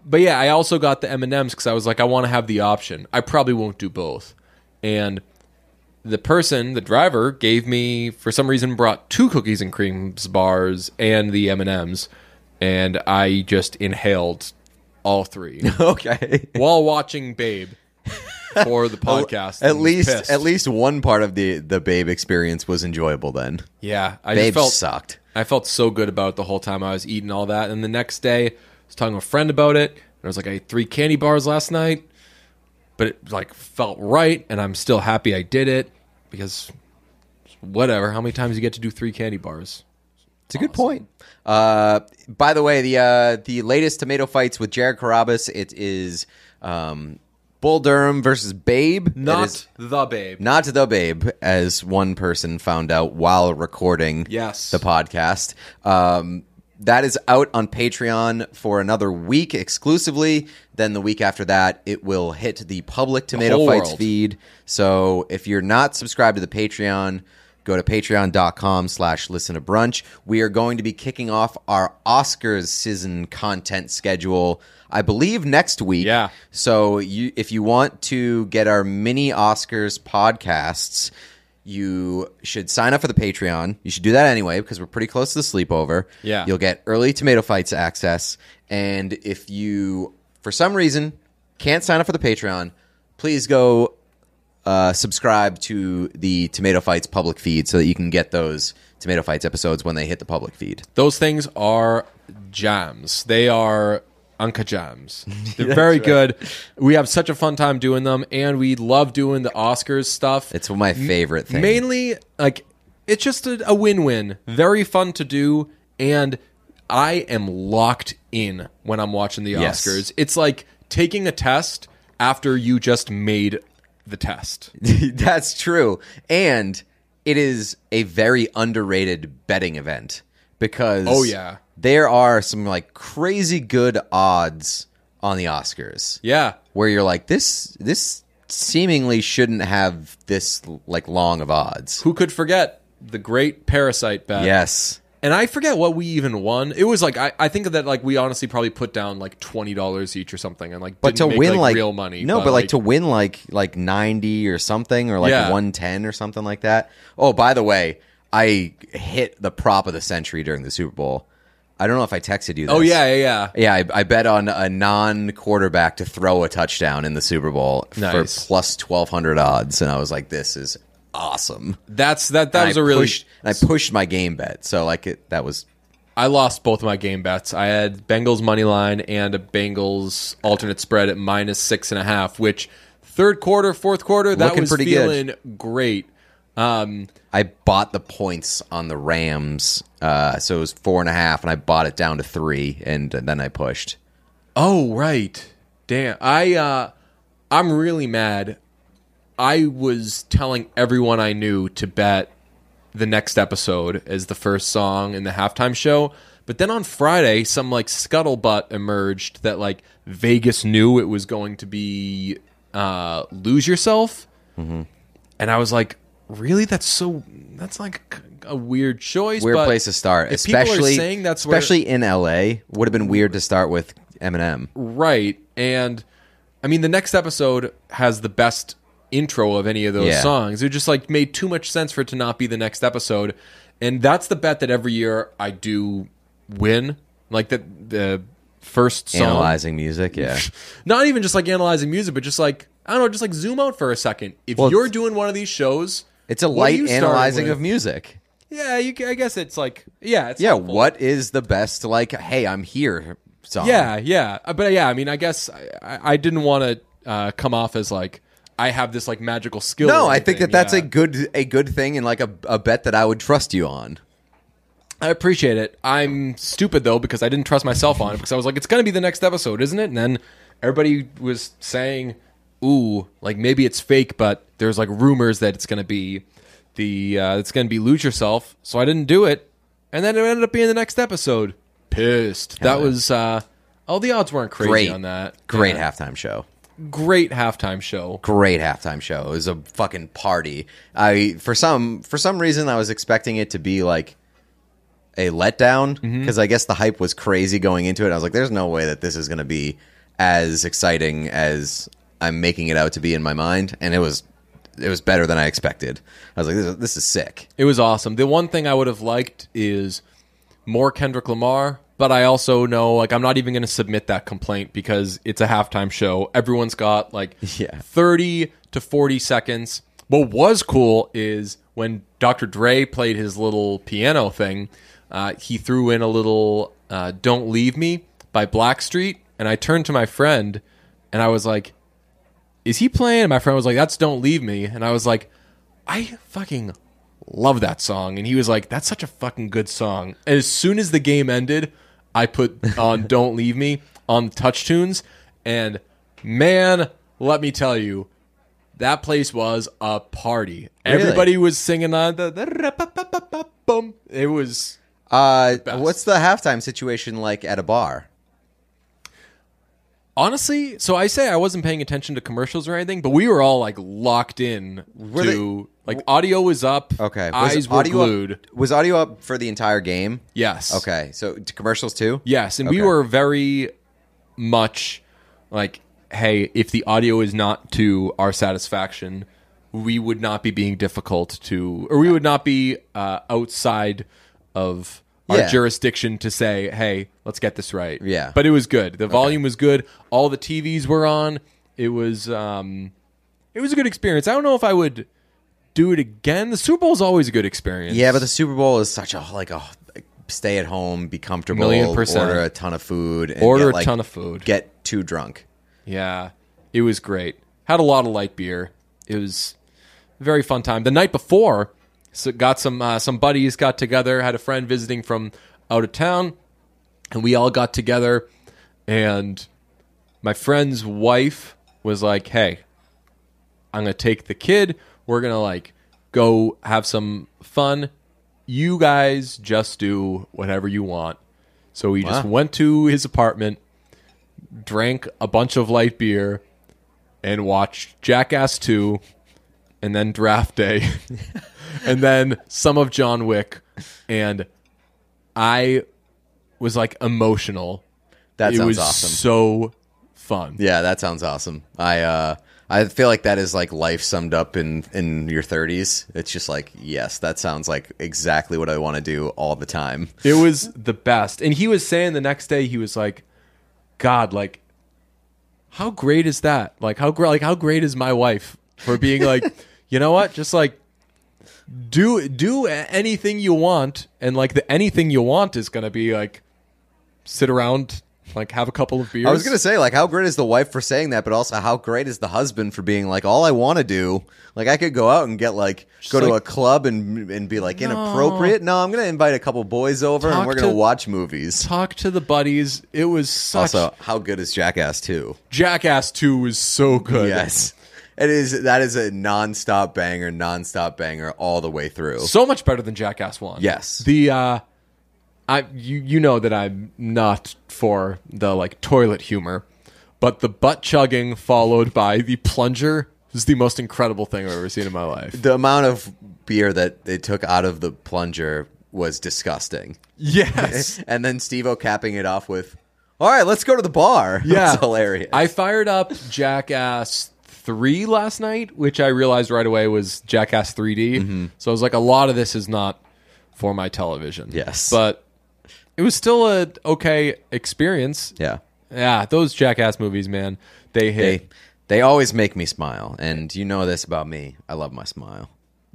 but yeah, I also got the M and M's because I was like, I want to have the option. I probably won't do both, and the person, the driver, gave me for some reason brought two cookies and creams bars and the M and M's, and I just inhaled all three okay. while watching Babe for the podcast. At least pissed. at least one part of the the babe experience was enjoyable. Then yeah, I babe just felt sucked. I felt so good about it the whole time I was eating all that. And the next day, was talking to a friend about it. And I was like, I ate three candy bars last night, but it like felt right, and I'm still happy I did it because whatever. How many times you get to do three candy bars? It's a good point. Uh, by the way, the uh, the latest tomato fights with Jared Carrabis, it is um, Bull Durham versus Babe. Not is the babe. not the Babe, as one person found out while recording Yes. the podcast. Um, that is out on Patreon for another week exclusively. Then the week after that, it will hit the public Tomato whole Fights world. feed. So if you're not subscribed to the Patreon, go to patreon.com slash listen to brunch. We are going to be kicking off our Oscars season content schedule, I believe, next week. Yeah. So you, if you want to get our mini Oscars podcasts, you should sign up for the Patreon. You should do that anyway because we're pretty close to the sleepover. Yeah. You'll get early tomato fights access. And if you, for some reason, can't sign up for the Patreon, please go uh, subscribe to the Tomato Fights public feed so that you can get those Tomato Fights episodes when they hit the public feed. Those things are jams. They are Anka jams. They're very good. We have such a fun time doing them, and we love doing the Oscars stuff. It's my favorite thing. Mainly, like, it's just a, a win win. Very fun to do, and I am locked in when I'm watching the Yes. Oscars. It's like taking a test after you just made the test. That's true. And it is a very underrated betting event because Oh, yeah. There are some like crazy good odds on the Oscars Yeah. where you're like this this seemingly shouldn't have this like long of odds. Who could forget the great Parasite bet? Yes. And I forget what we even won. It was like I, I think that like we honestly probably put down like twenty dollars each or something, and like But to make, win like, like real money. No, but, like, to win like like 90 or something or like Yeah. 110 or something like that. Oh, by the way, I hit the prop of the century during the Super Bowl. I don't know if I texted you oh, this. oh yeah, yeah, yeah. Yeah, I, I bet on a non-quarterback to throw a touchdown in the Super Bowl Nice. for plus twelve hundred odds, and I was like, "This is awesome." That's that. That And was I a really. pushed, and I pushed my game bet, so like it, that was I lost both of my game bets. I had Bengals money line and a Bengals alternate spread at minus six and a half. Which third quarter, fourth quarter, that Looking was pretty good. feeling great. Um, I bought the points on the Rams, uh, so it was four and a half, and I bought it down to three, and then I pushed. Oh right, damn. I uh, I'm really mad. I was telling everyone I knew to bet the next episode as the first song in the halftime show, but then on Friday, some like scuttlebutt emerged that like Vegas knew it was going to be uh, "Lose Yourself," and I was like, really? That's so. That's like a weird choice. Weird but place to start, if people are especially saying that's where- especially in LA. Would have been weird to start with Eminem. Right. And I mean, the next episode has the best intro of any of those Yeah. songs. It just like made too much sense for it to not be the next episode, and that's the bet that every year I do win. Like that the first song, Analyzing music, yeah. not even just like analyzing music, but just like I don't know, just like zoom out for a second. If Well, you're doing one of these shows, It's a what light you analyzing with? of music. Yeah, you, ca- I guess it's like yeah, it's Yeah, helpful. what is the best like hey, I'm here song? Yeah, yeah, Uh, but yeah, I mean, I guess I, I I didn't want to uh, come off as like I have this like magical skill. No, or I think anything, that that's yeah. a good a good thing and like a, a bet that I would trust you on. I appreciate it. I'm stupid though because I didn't trust myself on it because I was like, it's gonna be the next episode, isn't it? And then everybody was saying, "Ooh, like maybe it's fake," but there's like rumors that it's gonna be the uh, it's gonna be lose yourself. So I didn't do it, and then it ended up being the next episode. Pissed. that yeah. was. uh Oh, the odds weren't crazy Great on that. Great Yeah. halftime show. great halftime show. Great halftime show. It was a fucking party. I for some for some reason I was expecting it to be like a letdown Mm-hmm. because I guess the hype was crazy going into it. I was like, "There's no way that this is going to be as exciting as I'm making it out to be in my mind," and it was. It was better than I expected. I was like, "This is, this is sick." It was awesome. The one thing I would have liked is more Kendrick Lamar, but I also know like I'm not even going to submit that complaint because it's a halftime show. Everyone's got like Yeah. 30 to 40 seconds. What was cool is when Dr. Dre played his little piano thing, uh, he threw in a little uh, "Don't Leave Me" by Blackstreet, and I turned to my friend and I was like, "Is he playing?" And my friend was like, "That's Don't Leave Me," and I was like, "I fucking love that song. And he was like, that's such a fucking good song. And as soon as the game ended, I put on Don't Leave Me on TouchTunes. And man, let me tell you, that place was a party. Really? Everybody was singing on the, the boom. It was Uh, what's the halftime situation like at a bar? Honestly. So I say I wasn't paying attention to commercials or anything, but we were all like locked in Were to like audio was up. Okay, was eyes were audio glued. Up, was audio up for the entire game? Yes. Okay, so to commercials too. Yes, and we were very much like, hey, if the audio is not to our satisfaction, we would not be being difficult to, or we would not be uh, outside of our Yeah. jurisdiction to say, hey, let's get this right. Yeah. but it was good. The volume was good. All the TVs were on. It was, um, it was a good experience. I don't know if I would do it again. The Super Bowl is always a good experience. Yeah, but the Super Bowl is such a like a stay at home, be comfortable, Million percent. order a ton of food, and Order get, a like, ton of food. get too drunk. Yeah, it was great. Had a lot of light beer. It was a very fun time. The night before, so got some uh, some buddies got together. Had a friend visiting from out of town, and we all got together. And my friend's wife was like, "Hey, I'm gonna take the kid. We're gonna like go have some fun. You guys just do whatever you want." So we just went to his apartment, drank a bunch of light beer, and watched Jackass 2, and then Draft Day, and then some of John Wick, and I was like emotional. That it sounds was awesome. so fun. Yeah, that sounds awesome. I uh I feel like that is like life summed up in in your 30s. It's just like, yes, that sounds like exactly what I want to do all the time. It was the best. And he was saying the next day, he was like, God, like, how great is that? Like, how great, like, how great is my wife for being like, you know what? Just like, do do anything you want, and like the anything you want is gonna be like, sit around, like have a couple of beers. I was gonna say, like, how great is the wife for saying that, but also how great is the husband for being like, all I want to do, like, I could go out and get like, go to like- a club and and be like inappropriate. No, I'm gonna invite a couple boys over and we're gonna to- watch movies. talk to the buddies. It was such Also, how good is Jackass 2? Jackass Two was so good. Yes, it is. That is a non-stop banger, non-stop banger all the way through. so much better than Jackass One. Yes. The uh I you you know that I'm not for the like toilet humor, but the butt chugging followed by the plunger is the most incredible thing I've ever seen in my life. the amount of beer that they took out of the plunger was disgusting. Yes. And then Steve O capping it off with, All right, let's go to the bar. Yeah, That's hilarious. I fired up Jackass three last night, which I realized right away was Jackass 3D. Mm-hmm. So I was like, a lot of this is not for my television. Yes. but it was still a okay experience. yeah. Yeah, those Jackass movies, man, they hit. They they always make me smile, and you know this about me. I love my smile.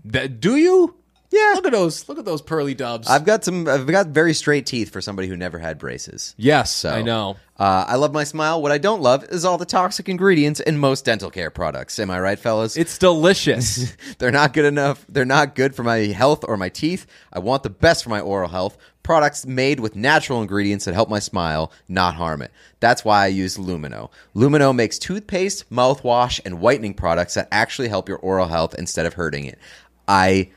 That, do you? Yeah. Look at those. Look at those pearly dubs. I've got some. I've got very straight teeth for somebody who never had braces. yes, So I know. Uh, I love my smile. What I don't love is all the toxic ingredients in most dental care products. Am I right, fellas? It's delicious. They're not good enough. They're not good for my health or my teeth. I want the best for my oral health. Products made with natural ingredients that help my smile, not harm it. That's why I use Lumineux. Lumineux makes toothpaste, mouthwash, and whitening products that actually help your oral health instead of hurting it. I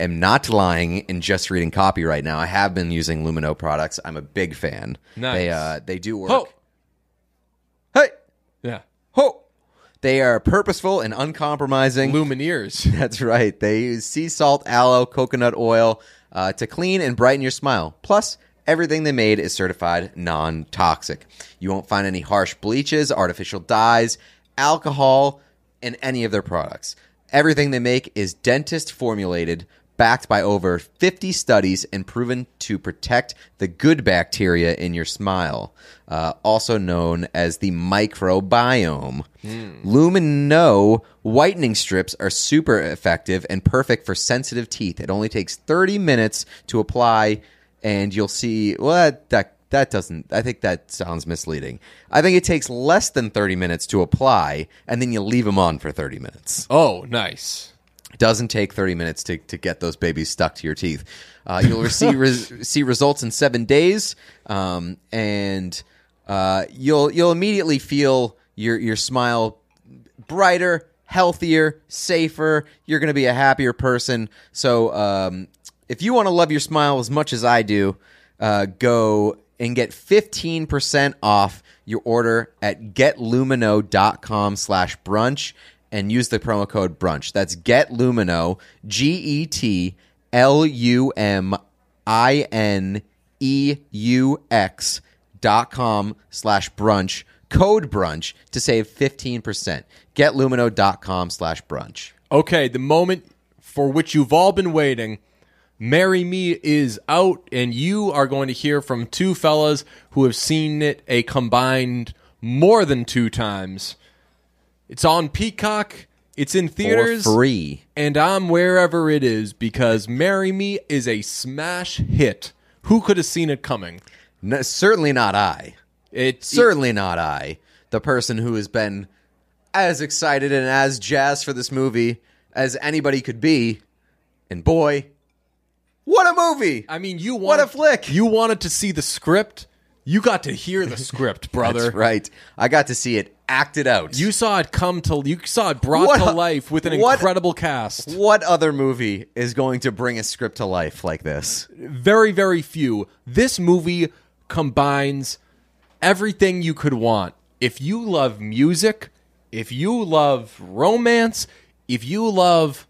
am not lying and just reading copy right now. I have been using Lumineux products. I'm a big fan. Nice. They uh, they do work. Ho! Hey, yeah. ho! They are purposeful and uncompromising. Lumineers. That's right. They use sea salt, aloe, coconut oil uh, to clean and brighten your smile. Plus, everything they made is certified non toxic. You won't find any harsh bleaches, artificial dyes, alcohol in any of their products. Everything they make is dentist formulated, backed by over 50 studies, and proven to protect the good bacteria in your smile, uh, also known as the microbiome. Lumineux whitening strips are super effective and perfect for sensitive teeth. It only takes 30 minutes to apply, and you'll see. Well, that, that that doesn't. I think that sounds misleading. I think it takes less than 30 minutes to apply, and then you leave them on for 30 minutes. Oh, nice. Doesn't take 30 minutes to, to get those babies stuck to your teeth. Uh, you'll see res- see results in seven days, um, and uh, you'll you'll immediately feel your your smile brighter, healthier, safer. You're going to be a happier person. So um, if you want to love your smile as much as I do, uh, go and get 15% off your order at getlumineux.com slash brunch and use the promo code brunch. That's getlumineux, G-E-T-L-U-M-I-N-E-U-X dot com slash brunch, code brunch to save 15%. Getlumineux.com slash brunch. Okay, the moment for which you've all been waiting. Marry Me is out, and you are going to hear from two fellas who have seen it a combined more than two times. It's on Peacock, it's in theaters, For free. and I'm wherever it is because Marry Me is a smash hit. Who could have seen it coming? No, certainly not I. It Certainly not I, the person who has been as excited and as jazzed for this movie as anybody could be. And boy, what a movie! I mean, you What a flick! You wanted to see the script. You got to hear the script, brother. That's right. I got to see it acted out. You saw it come to you saw it brought What to life with an what- incredible cast. what other movie is going to bring a script to life like this? Very very few. This movie combines everything you could want. If you love music, if you love romance, if you love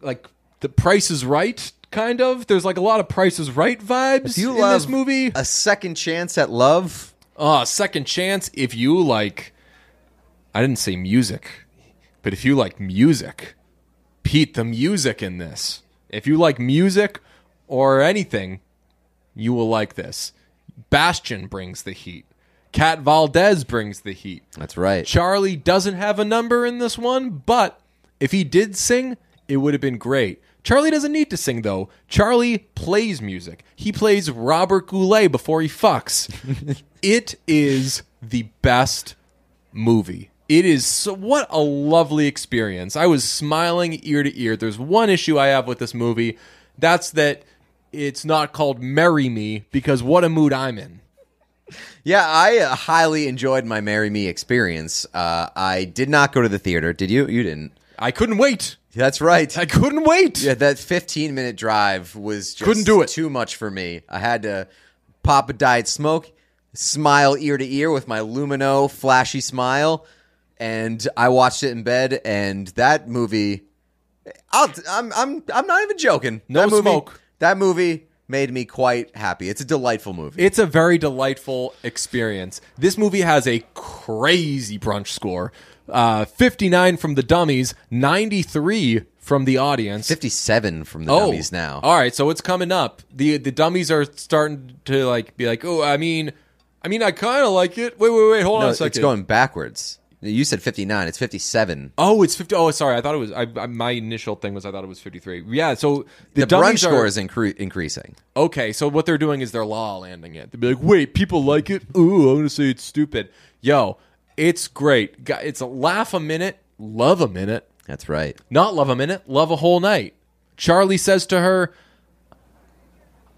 like the Price is Right kind of, there's like a lot of Price is Right vibes you in love this movie. A Second Chance at Love, Uh, second chance if you like I didn't say music, but if you like music, Pete the music in this. If you like music or anything, you will like this. Bastian brings the heat. Kat Valdez brings the heat. that's right. Charlie doesn't have a number in this one, but if he did sing, it would have been great. Charlie doesn't need to sing though. Charlie plays music. He plays Robert Goulet before he fucks. it is the best movie. It is so what a lovely experience. I was smiling ear to ear. There's one issue I have with this movie. That's that it's not called Marry Me because what a mood I'm in. Yeah, I uh, highly enjoyed my Marry Me experience. Uh, I did not go to the theater. Did you? You didn't. I couldn't wait. That's right. I couldn't wait. Yeah, that 15 minute drive was just Couldn't do it. too much for me. I had to pop a diet smoke, smile ear to ear with my Lumineux flashy smile, and I watched it in bed. And that movie, I'll, I'm I'm I'm not even joking. No that movie, smoke. That movie made me quite happy. It's a delightful movie. It's a very delightful experience. This movie has a crazy brunch score. Uh, 59 from the dummies, 93 from the audience. 57 from the oh, dummies now. All right, so it's coming up. The the dummies are starting to like be like, "Oh, I mean, I mean, I kind of like it." Wait, wait, wait, hold no, on a second. it's going backwards. You said 59. It's 57. Oh, it's 50. Oh, sorry. I thought it was I, I, my initial thing was I thought it was 53. Yeah, so the, The, brunch dummies score are is incre- increasing. Okay, so what they're doing is they're law landing it. They'll be like, "Wait, people like it? Ooh, I'm gonna say it's stupid." Yo, it's great. It's a laugh a minute, love a minute, That's right. not love a minute, love a whole night. Charlie says to her,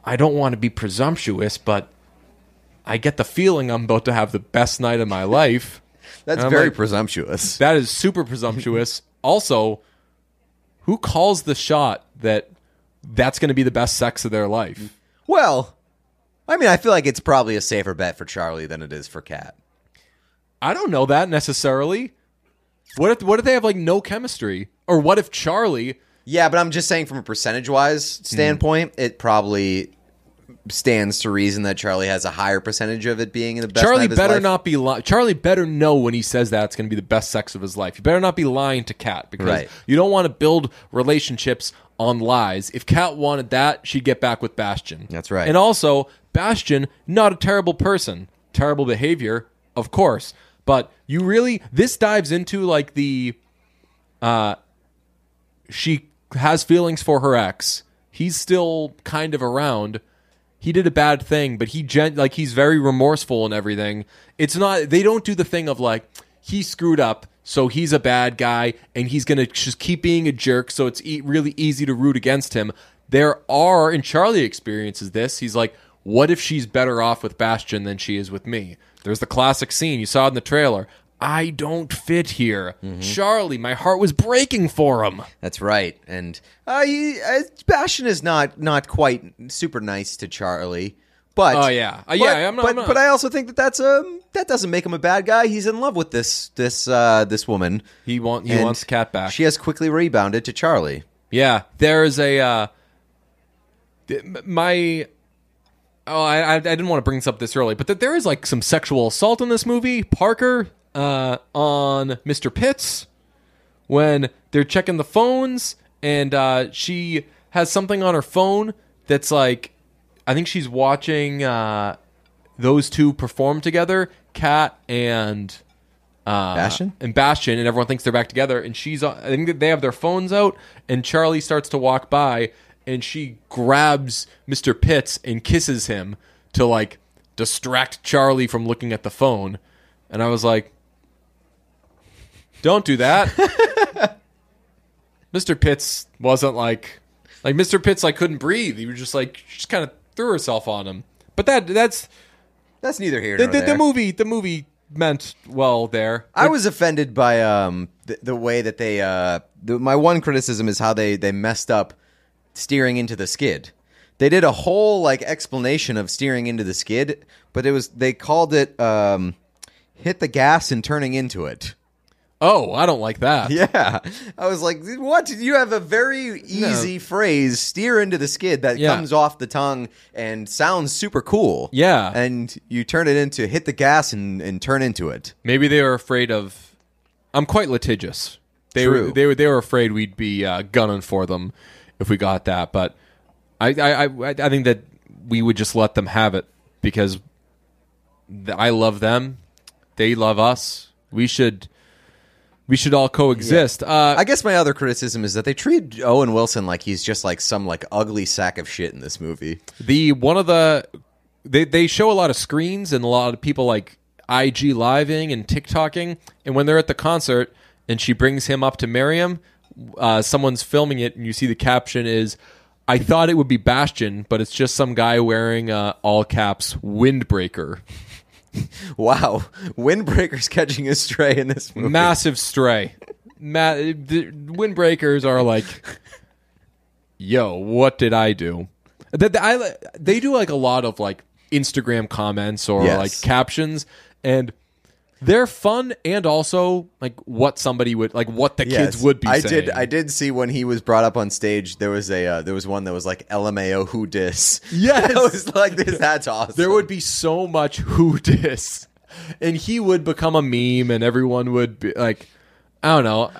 "I don't want to be presumptuous, but I get the feeling I'm about to have the best night of my life." That's very like- presumptuous. That is super presumptuous. also, who calls the shot that that's going to be the best sex of their life? Well, I mean, I feel like it's probably a safer bet for Charlie than it is for Kat. I don't know that necessarily. What if what if they have like no chemistry? Or what if Charlie Yeah, but I'm just saying from a percentage wise standpoint, it probably stands to reason that Charlie has a higher percentage of it being in the best Charlie night of his better life. not be lying. Charlie better know when he says that it's going to be the best sex of his life. You better not be lying to Kat because Right. you don't want to build relationships on lies. If Kat wanted that, she'd get back with Bastian. That's right. And also, Bastian, not a terrible person. Terrible behavior, of course. But you really this dives into like the uh she has feelings for her ex. He's still kind of around. He did a bad thing, but he gen- like he's very remorseful and everything. It's not they don't do the thing of like he screwed up, so he's a bad guy and he's going to just keep being a jerk, so it's e- really easy to root against him. There are and Charlie experiences this. He's like, "What if she's better off with Bastian than she is with me?" There's the classic scene you saw in the trailer. I don't fit here. Charlie, my heart was breaking for him. That's right. And uh, he, uh, Bastian is not not quite super nice to Charlie. But Oh, yeah. Uh, but, yeah, I'm not- but, I'm not- but I also think that that's a that doesn't make him a bad guy. He's in love with this this uh this woman. He want he wants Kat back. She has quickly rebounded to Charlie. Yeah, there is a uh, my. Oh, I, I I didn't want to bring this up this early, but that there is like some sexual assault in this movie. Parker uh, on Mr. Pitts when they're checking the phones, and uh, she has something on her phone that's like, I think she's watching uh, those two perform together, Kat and uh, Bastian? and Bastian, and everyone thinks they're back together. And she's, I think that they have their phones out, and Charlie starts to walk by, and she grabs Mr. Pitts and kisses him to like distract Charlie from looking at the phone. And I was like, don't do that. Mr. Pitts wasn't like, like Mr. Pitts like couldn't breathe. He was just like, she just kind of threw herself on him. But that that's That's neither here the, nor the, there. the movie. The movie meant well there. I was offended by um the, the way that they uh the, my one criticism is how they they messed up steering into the skid. They did a whole like explanation of steering into the skid, but it was they called it um hit the gas and turning into it. Oh, I don't like that. Yeah. I was like, what? You have a very easy phrase, steer into the skid, that Yeah. comes off the tongue and sounds super cool. Yeah. And you turn it into hit the gas and, and turn into it. Maybe they were afraid of. I'm quite litigious. They were True. they were they were afraid we'd be uh, gunning for them if we got that. But I I, I I think that we would just let them have it because I love them, they love us. We should we should all coexist. Uh, I guess my other criticism is that they treat Owen Wilson like he's just like some like ugly sack of shit in this movie. the one of the they they show a lot of screens and a lot of people like IG living and TikToking, and when they're at the concert and she brings him up to marry him, uh, someone's filming it and you see the caption is. I thought it would be Bastian, but it's just some guy wearing uh, all caps windbreaker. Wow, Windbreaker's catching a stray in this movie. Massive stray. Ma- the windbreakers are like, yo, what did I do? That that- I they do like a lot of like Instagram comments or Yes. like captions, and they're fun and also like what somebody would like what the kids would be I saying. did. I did see when he was brought up on stage. There was a. Uh, there was one that was like LMAO who dis. Yes. I was like, this. That's awesome. There would be so much who dis, and he would become a meme, and everyone would be like, I don't know.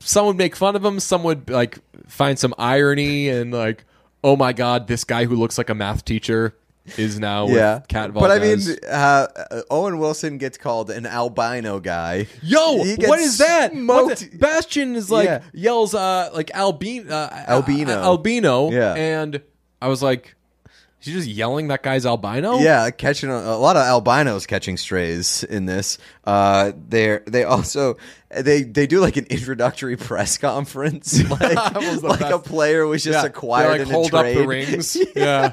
Some would make fun of him. Some would like find some irony and like, oh my god, this guy who looks like a math teacher is now Yeah, with Kat but I mean, uh, uh, Owen Wilson gets called an albino guy. Yo, what is that? What the- Bastian is like Yeah. yells uh like albino uh, Albino. uh, albino Yeah. and I was like he's just yelling that guy's albino? Yeah, catching a, a lot of albinos catching strays in this. Uh, they they also they they do like an introductory press conference, like, like a player was just Yeah, acquired they, like hold trade. up the rings. yeah.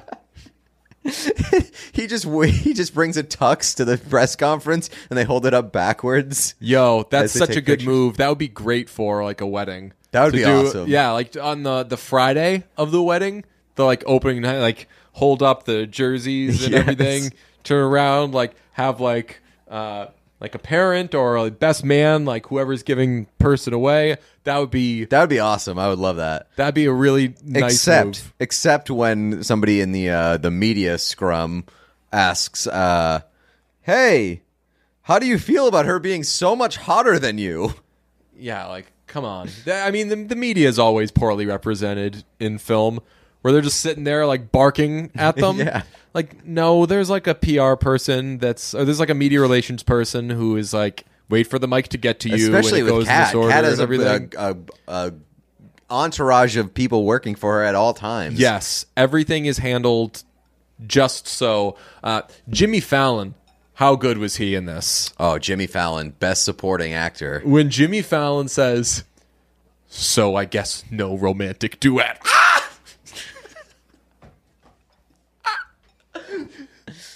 he just he just brings a tux to the press conference and they hold it up backwards. Yo, that's such a good pictures. move. That would be great for like a wedding. That would be do- awesome. Yeah, like on the the Friday of the wedding, the like opening night, like hold up the jerseys and Yes. everything, turn around, like have like uh like a parent or a best man, like whoever's giving person away. That would be That would be awesome. I would love that. that'd be a really nice except move. except when somebody in the uh, the media scrum asks, uh, "Hey, how do you feel about her being so much hotter than you?" Yeah, like come on. I mean, the, the media is always poorly represented in film, where they're just sitting there like barking at them. Yeah. Like no, there's like a PR person that's, or there's like a media relations person who is like, wait for the mic to get to you, Especially with in Kat has a, everything. a, a, a entourage of people working for her at all times. yes, everything is handled just so. Uh, Jimmy Fallon, how good was he in this? Oh, Jimmy Fallon, best supporting actor. when Jimmy Fallon says, "So I guess no romantic duet."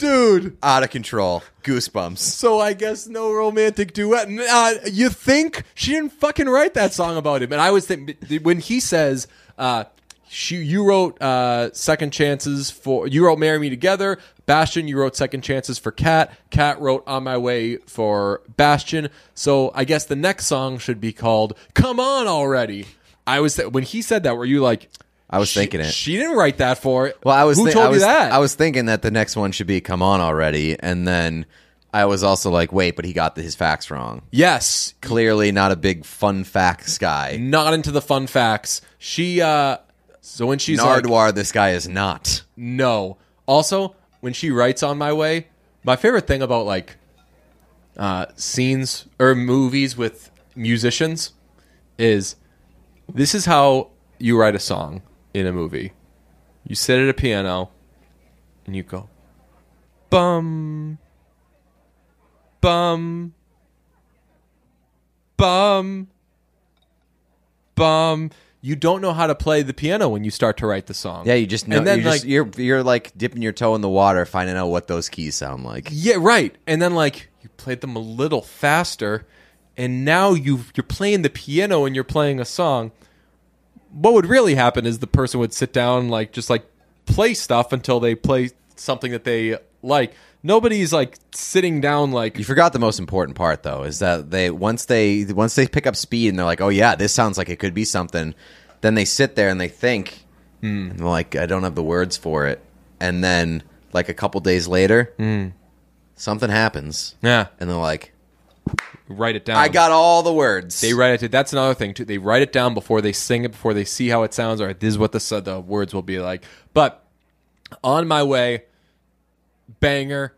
Dude, Out of control. Goosebumps. so I guess no romantic duet. Uh, you think she didn't fucking write that song about him? And I was thinking when he says, uh, she, "You wrote uh, second chances for you wrote Marry Me Together." Bastian, you wrote second chances for Kat. Kat wrote On My Way for Bastian. So I guess the next song should be called "Come On Already." I was th- when he said that. Were you like? I was she- thinking it. She didn't write that for it. Well, I was Who told I was, you that? I was thinking that the next one should be "Come On Already," and then I was also like, "Wait, but he got the, his facts wrong." yes. Clearly, not a big fun facts guy. not into the fun facts. She uh so when she's like Nardwuar, this guy is not. no. Also, when she writes on my way, my favorite thing about like uh scenes or movies with musicians is this is how you write a song in a movie. You sit at a piano and you go bum bum bum bum you don't know how to play the piano when you start to write the song Yeah, you just know. and then you're, like just, you're you're like dipping your toe in the water, finding out what those keys sound like. yeah right and then like you played them a little faster and now you you're playing the piano and you're playing a song what would really happen is the person would sit down like just like play stuff until they play something that they like nobody's like sitting down like You forgot the most important part, though, is that they once they once they pick up speed and they're like, "Oh yeah, this sounds like it could be something," then they sit there and they think, Hmm. and they're like, "I don't have the words for it," and then like a couple days later, Hmm. something happens, yeah and they're like, write it down "I got all the words." They write it. That's another thing too. They write it down before they sing it, before they see how it sounds. All right, this is what the the words will be like. But on my way, banger,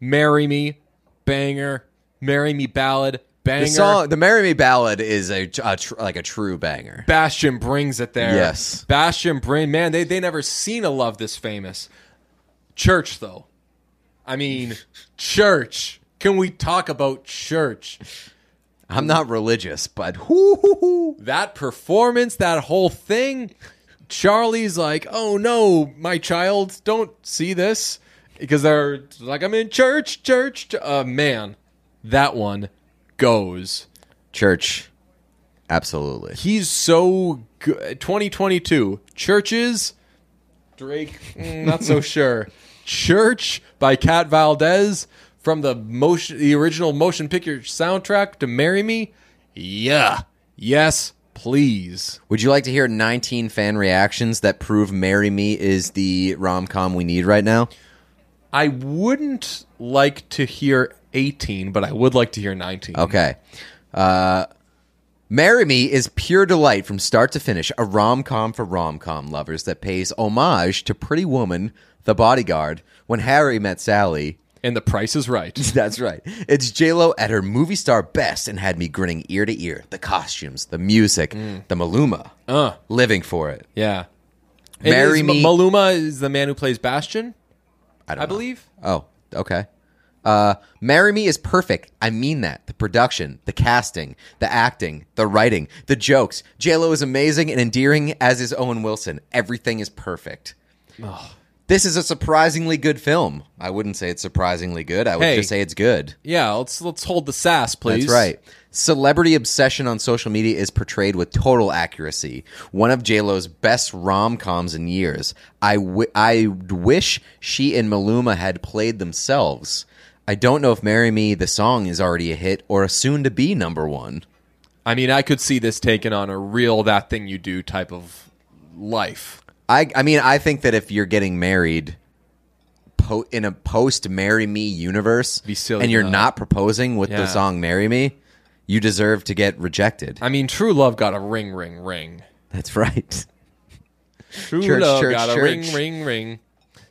marry me, banger, marry me ballad, banger. the song, the "Marry Me" ballad is a, a tr- like a true banger. Bastian brings it there. Yes. Bastian bring man. They they never seen a love this famous. Church though, I mean, church. Can we talk about church? I'm not religious, but whoo, that performance, that whole thing, Charlie's like, "Oh no, my child, don't see this," because they're like, "I'm in church, church." ch-" Uh, man, that one goes. church, absolutely. He's so good. 2022 churches. Drake, mm, not so sure. Church by Kat Valdez. From the motion, the original motion picture soundtrack to "Marry Me"? Yeah, yes, please. Would you like to hear 19 fan reactions that prove "Marry Me" is the rom com we need right now? I wouldn't like to hear 18, but I would like to hear 19. Okay. Uh, Marry Me is pure delight from start to finish, a rom com for rom com lovers that pays homage to Pretty Woman, The Bodyguard, When Harry Met Sally. And the price is right. That's right. It's J-Lo at her movie star best and had me grinning ear to ear. The costumes, the music, the Maluma. Uh, Living for it. yeah. Marry Is- Me- Maluma is the man who plays Bastian, I don't I know. believe. Oh, okay. Uh, Marry Me is perfect. I mean that. The production, the casting, the acting, the writing, the jokes. JLo is amazing and endearing, as is Owen Wilson. Everything is perfect. This is a surprisingly good film. I wouldn't say it's surprisingly good. I would Hey. just say it's good. Yeah, let's let's hold the sass, please. That's right. Celebrity obsession on social media is portrayed with total accuracy. One of JLo's best rom coms in years. I, w- I wish she and Maluma had played themselves. I don't know if Marry Me, the song, is already a hit or a soon to be number one. I mean, I could see this taking on a real that thing you do type of life. I, I mean, I think that if you're getting married po- in a post Marry Me universe Be silly and you're not. not proposing with the song Marry Me, you deserve to get rejected. I mean, true love got a ring, ring, ring. That's right. True Church, love church, got a church. ring, ring, ring.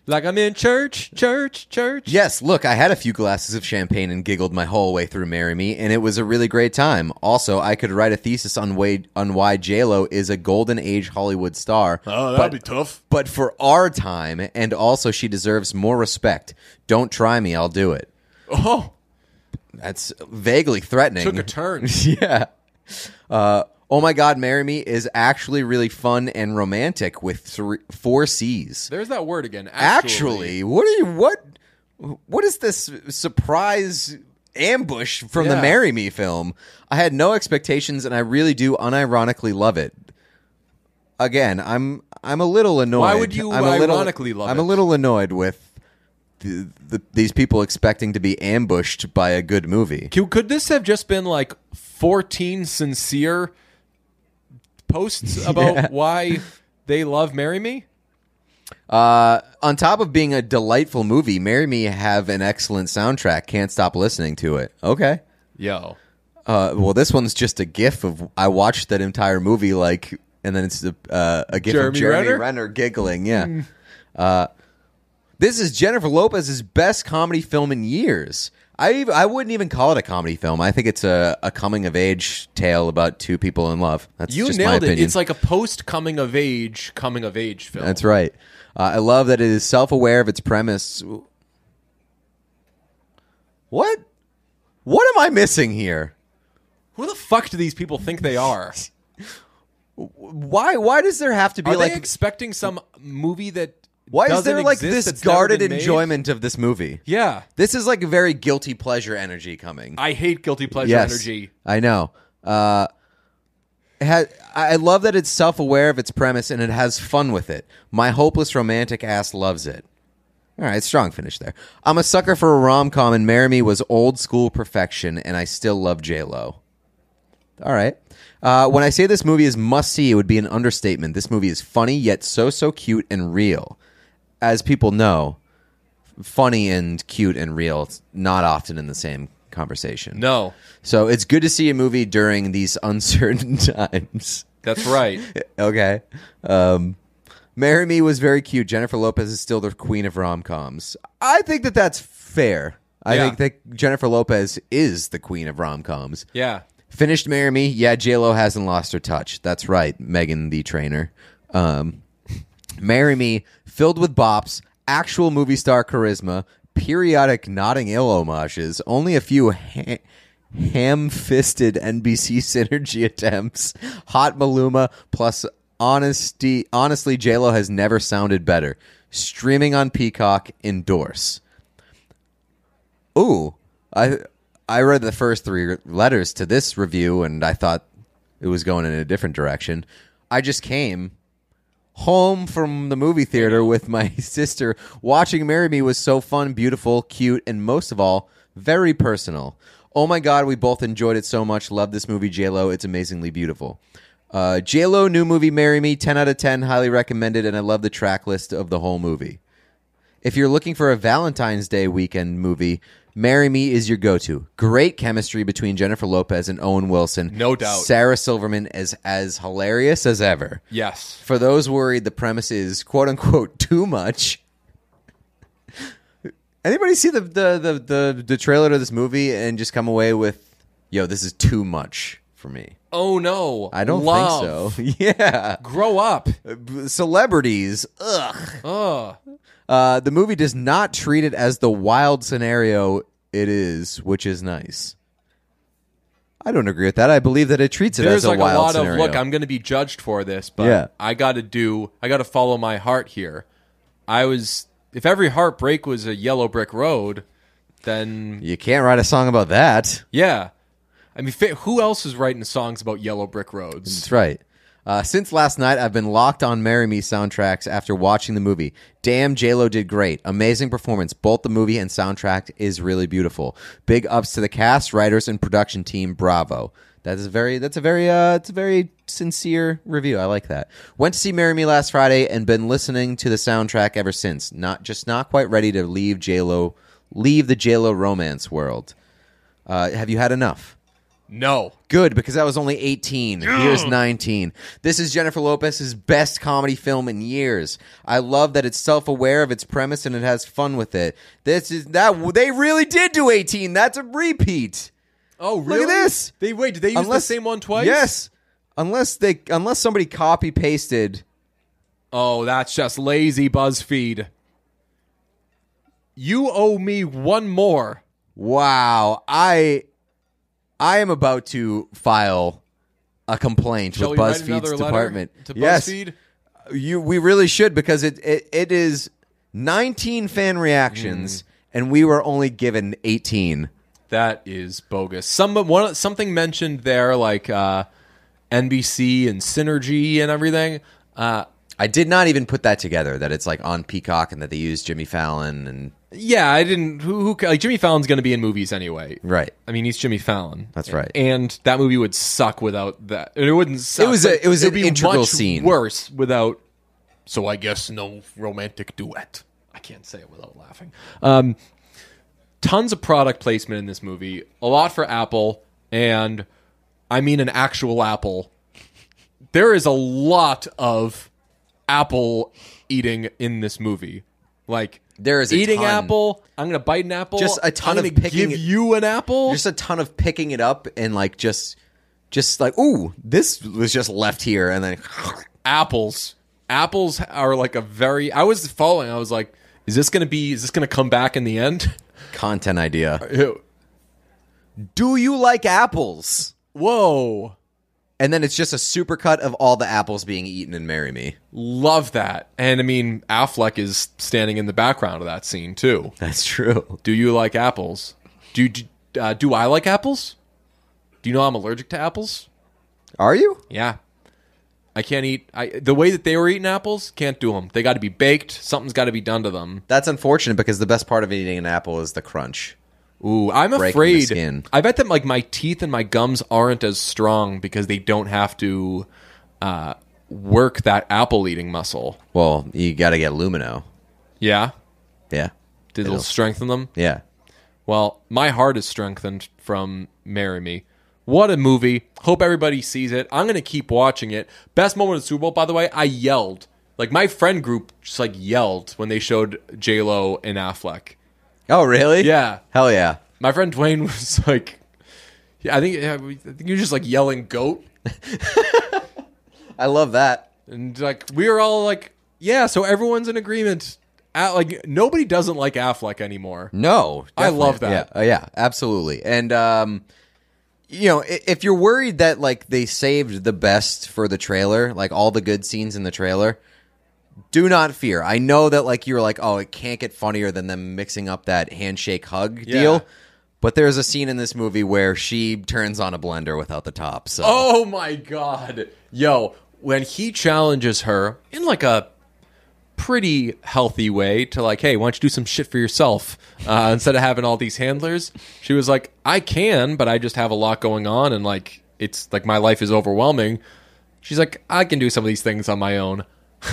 Like I'm in church, church, church. Yes, look, I had a few glasses of champagne and giggled my whole way through Marry Me, and it was a really great time. Also, I could write a thesis on why, on why J-Lo is a golden age Hollywood star. Oh, that'd but, be tough. But for our time, and also she deserves more respect. Don't try me, I'll do it. Oh, That's vaguely threatening. took a turn. yeah. Uh, oh my God, Marry Me is actually really fun and romantic with three, four C's. There's that word again. Actually, what are you what what is this surprise ambush from the Marry Me film? I had no expectations and I really do unironically love it. Again, I'm I'm a little annoyed. Why would you I'm a little, love it? I'm it? a little annoyed with the, the, these people expecting to be ambushed by a good movie. Could, could this have just been like 14 sincere posts about why they love Marry Me? Uh, on top of being a delightful movie, Marry Me have an excellent soundtrack. Can't stop listening to it. Okay. Yo. Uh, well, this one's just a gif of I watched that entire movie, like, and then it's a, uh, a gif Jeremy of Jeremy Renner? Renner, giggling. Yeah. Uh, this is Jennifer Lopez's best comedy film in years. I ev- I wouldn't even call it a comedy film. I think it's a, a coming of age tale about two people in love. That's You just my nailed it. opinion. It's like a post coming of age, coming of age film. That's right. Uh, I love that it is self aware of its premise. What? What am I missing here? Who the fuck do these people think they are? Why? Why does there have to be Are like? they expecting some movie that why is there like this guarded enjoyment of this movie? Yeah. This is like a very guilty pleasure energy coming. I hate guilty pleasure yes, energy. I know. Uh, it ha- I love that it's self aware of its premise and it has fun with it. My hopeless romantic ass loves it. All right, strong finish there. I'm a sucker for a rom com, and Marry Me was old school perfection, and I still love J Lo. All right. Uh, when I say this movie is must see, it would be an understatement. This movie is funny yet so so cute and real. As people know, funny and cute and real it's not often in the same conversation. No. So it's good to see a movie during these uncertain times. That's right. okay. Um, Marry Me was very cute. Jennifer Lopez is still the queen of rom coms. I think that that's fair. I Yeah. think that Jennifer Lopez is the queen of rom coms. Yeah. Finished Marry Me. Yeah, JLo hasn't lost her touch. That's right, Megan the trainer. Um, Marry Me, filled with bops, actual movie star charisma, periodic Notting Hill homages, only a few ha- ham-fisted NBC synergy attempts, hot Maluma, plus honesty. Honestly, JLo has never sounded better. Streaming on Peacock, endorse. Ooh, I I read the first three letters to this review, and I thought it was going in a different direction. I just came home from the movie theater with my sister. Watching Marry Me was so fun, beautiful, cute, and most of all, Very personal. Oh my god, we both enjoyed it so much. Love this movie, J Lo. It's amazingly beautiful. Uh, J Lo new movie, Marry Me. Ten out of ten. Highly recommended, and I love the track list of the whole movie. If you're looking for a Valentine's Day weekend movie, Marry Me is your go-to. Great chemistry between Jennifer Lopez and Owen Wilson. No doubt. Sarah Silverman is as hilarious as ever. Yes. For those worried the premise is quote unquote too much. Anybody see the the, the, the, the trailer to this movie and just come away with, yo, this is too much for me? Oh no. I don't Love. think so. yeah. Grow up. Celebrities. Ugh. Ugh. Uh, the movie does not treat it as the wild scenario it is, which is nice. I don't agree with that. I believe that it treats it There's as a like a wild lot scenario. of look. I'm going to be judged for this, but Yeah. I got to do. I got to follow my heart here. I was. If every heartbreak was a yellow brick road, then you can't write a song about that. yeah. I mean, fa- who else is writing songs about yellow brick roads? That's right. Uh, since last night, I've been locked on "Marry Me" soundtracks after watching the movie. Damn, J Lo did great. Amazing performance. Both the movie and soundtrack is really beautiful. Big ups to the cast, writers, and production team. Bravo. That is very. That's a very. Uh, it's a very sincere review. I like that. Went to see "Marry Me" last Friday and been listening to the soundtrack ever since. Not just not quite ready to leave J Lo, leave the J Lo romance world. Uh, have you had enough? No. Good, because I was only 18. Here's 19. This is Jennifer Lopez's best comedy film in years. I love that it's self-aware of its premise and it has fun with it. This is that they really did do 18. That's a repeat. Oh, Look at this. They wait. Did they use the same one twice? Yes. Unless they unless somebody copy pasted. Oh, that's just lazy BuzzFeed. You owe me one more. Wow. I I am about to file a complaint Shall with BuzzFeed's department. to yes. BuzzFeed? You we really should because it it, it is 19 fan Mm. reactions and we were only given 18. That is bogus. Some one something mentioned there like uh, NBC and Synergy and everything. Uh, I did not even put that together that it's like on Peacock and that they use Jimmy Fallon and yeah, I didn't. Who, who like Jimmy Fallon's going to be in movies anyway, right. I mean, he's Jimmy Fallon. That's right. And that movie would suck without that. It wouldn't suck. It was a- it was an be integral much scene. Worse without. So I guess no romantic duet. I can't say it without laughing. Um, tons of product placement in this movie. A lot for Apple, and I mean an actual apple. There is a lot of apple eating in this movie. Like There is eating ton. apple. I'm gonna bite an apple. Just a ton I'm of picking give it- you an apple. Just a ton of picking it up and like just just like ooh, this was just left here and then apples. Apples are like a very. I was following. I was like, is this gonna be? Is this gonna come back in the end? content idea. Do you like apples? Whoa, And then it's just a supercut of all the apples being eaten in Marry Me. love that. And I mean, Affleck is standing in the background of that scene too. That's true. Do you like apples? Do you, uh, do I like apples? Do you know I'm allergic to apples? Are you? Yeah. I can't eat. I the way that they were eating apples, can't do them. They got to be baked. Something's got to be done to them. That's unfortunate because the best part of eating an apple is the crunch. Ooh, I'm afraid. I bet that like my teeth and my gums aren't as strong because they don't have to uh, work that apple eating muscle. Well, you got to get Lumineux. Yeah, Yeah. did it It'll- strengthen them? Yeah. Well, my heart is strengthened from "Marry Me." What a movie! Hope everybody sees it. I'm gonna keep watching it. Best moment of the Super Bowl, by the way. I yelled like my friend group just like yelled when they showed J Lo and Affleck. Oh, really? Yeah, Hell yeah. My friend Dwayne was like, yeah, I think yeah, we- I think you're just like yelling goat, I love that. and like we were all like, yeah. So everyone's in agreement. At, like nobody doesn't like Affleck anymore. No, I definitely. love that. Yeah, uh, yeah, absolutely. And um, you know, i- if you're worried that like they saved the best for the trailer, like all the good scenes in the trailer, do not fear. I know that like you're like, oh, it can't get funnier than them mixing up that handshake hug Yeah. deal. But there's a scene in this movie where she turns on a blender without the top. So Oh my god, yo! When he challenges her in like a pretty healthy way to like, hey, why don't you do some shit for yourself uh, instead of having all these handlers? She was like, I can, but I just have a lot going on, and like it's like my life is overwhelming. She's like, I can do some of these things on my own.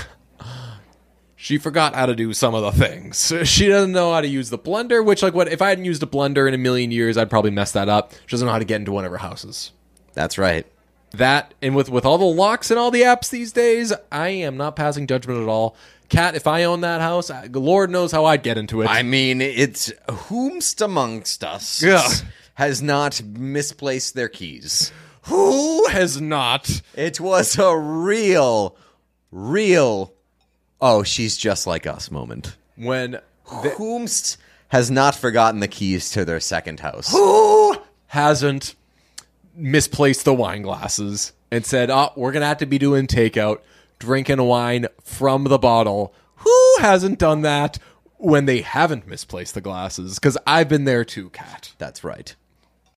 she forgot how to do some of the things. She doesn't know how to use the blender, which like what if I hadn't used a blender in a million years, I'd probably mess that up. She doesn't know how to get into one of her houses. That's right. That and with with all the locks and all the apps these days, I am not passing judgment at all. Kat, if I own that house, I- Lord knows how I'd get into it. I mean, it's whomst amongst us Yeah. has not misplaced their keys. Who has not? It was a real, real. Oh, she's just like us moment. When Whomst has not forgotten the keys to their second house. who hasn't misplaced the wine glasses and said, "Oh, we're gonna have to be doing takeout, drinking wine from the bottle." Who hasn't done that when they haven't misplaced the glasses? Because I've been there too, Kat. That's right.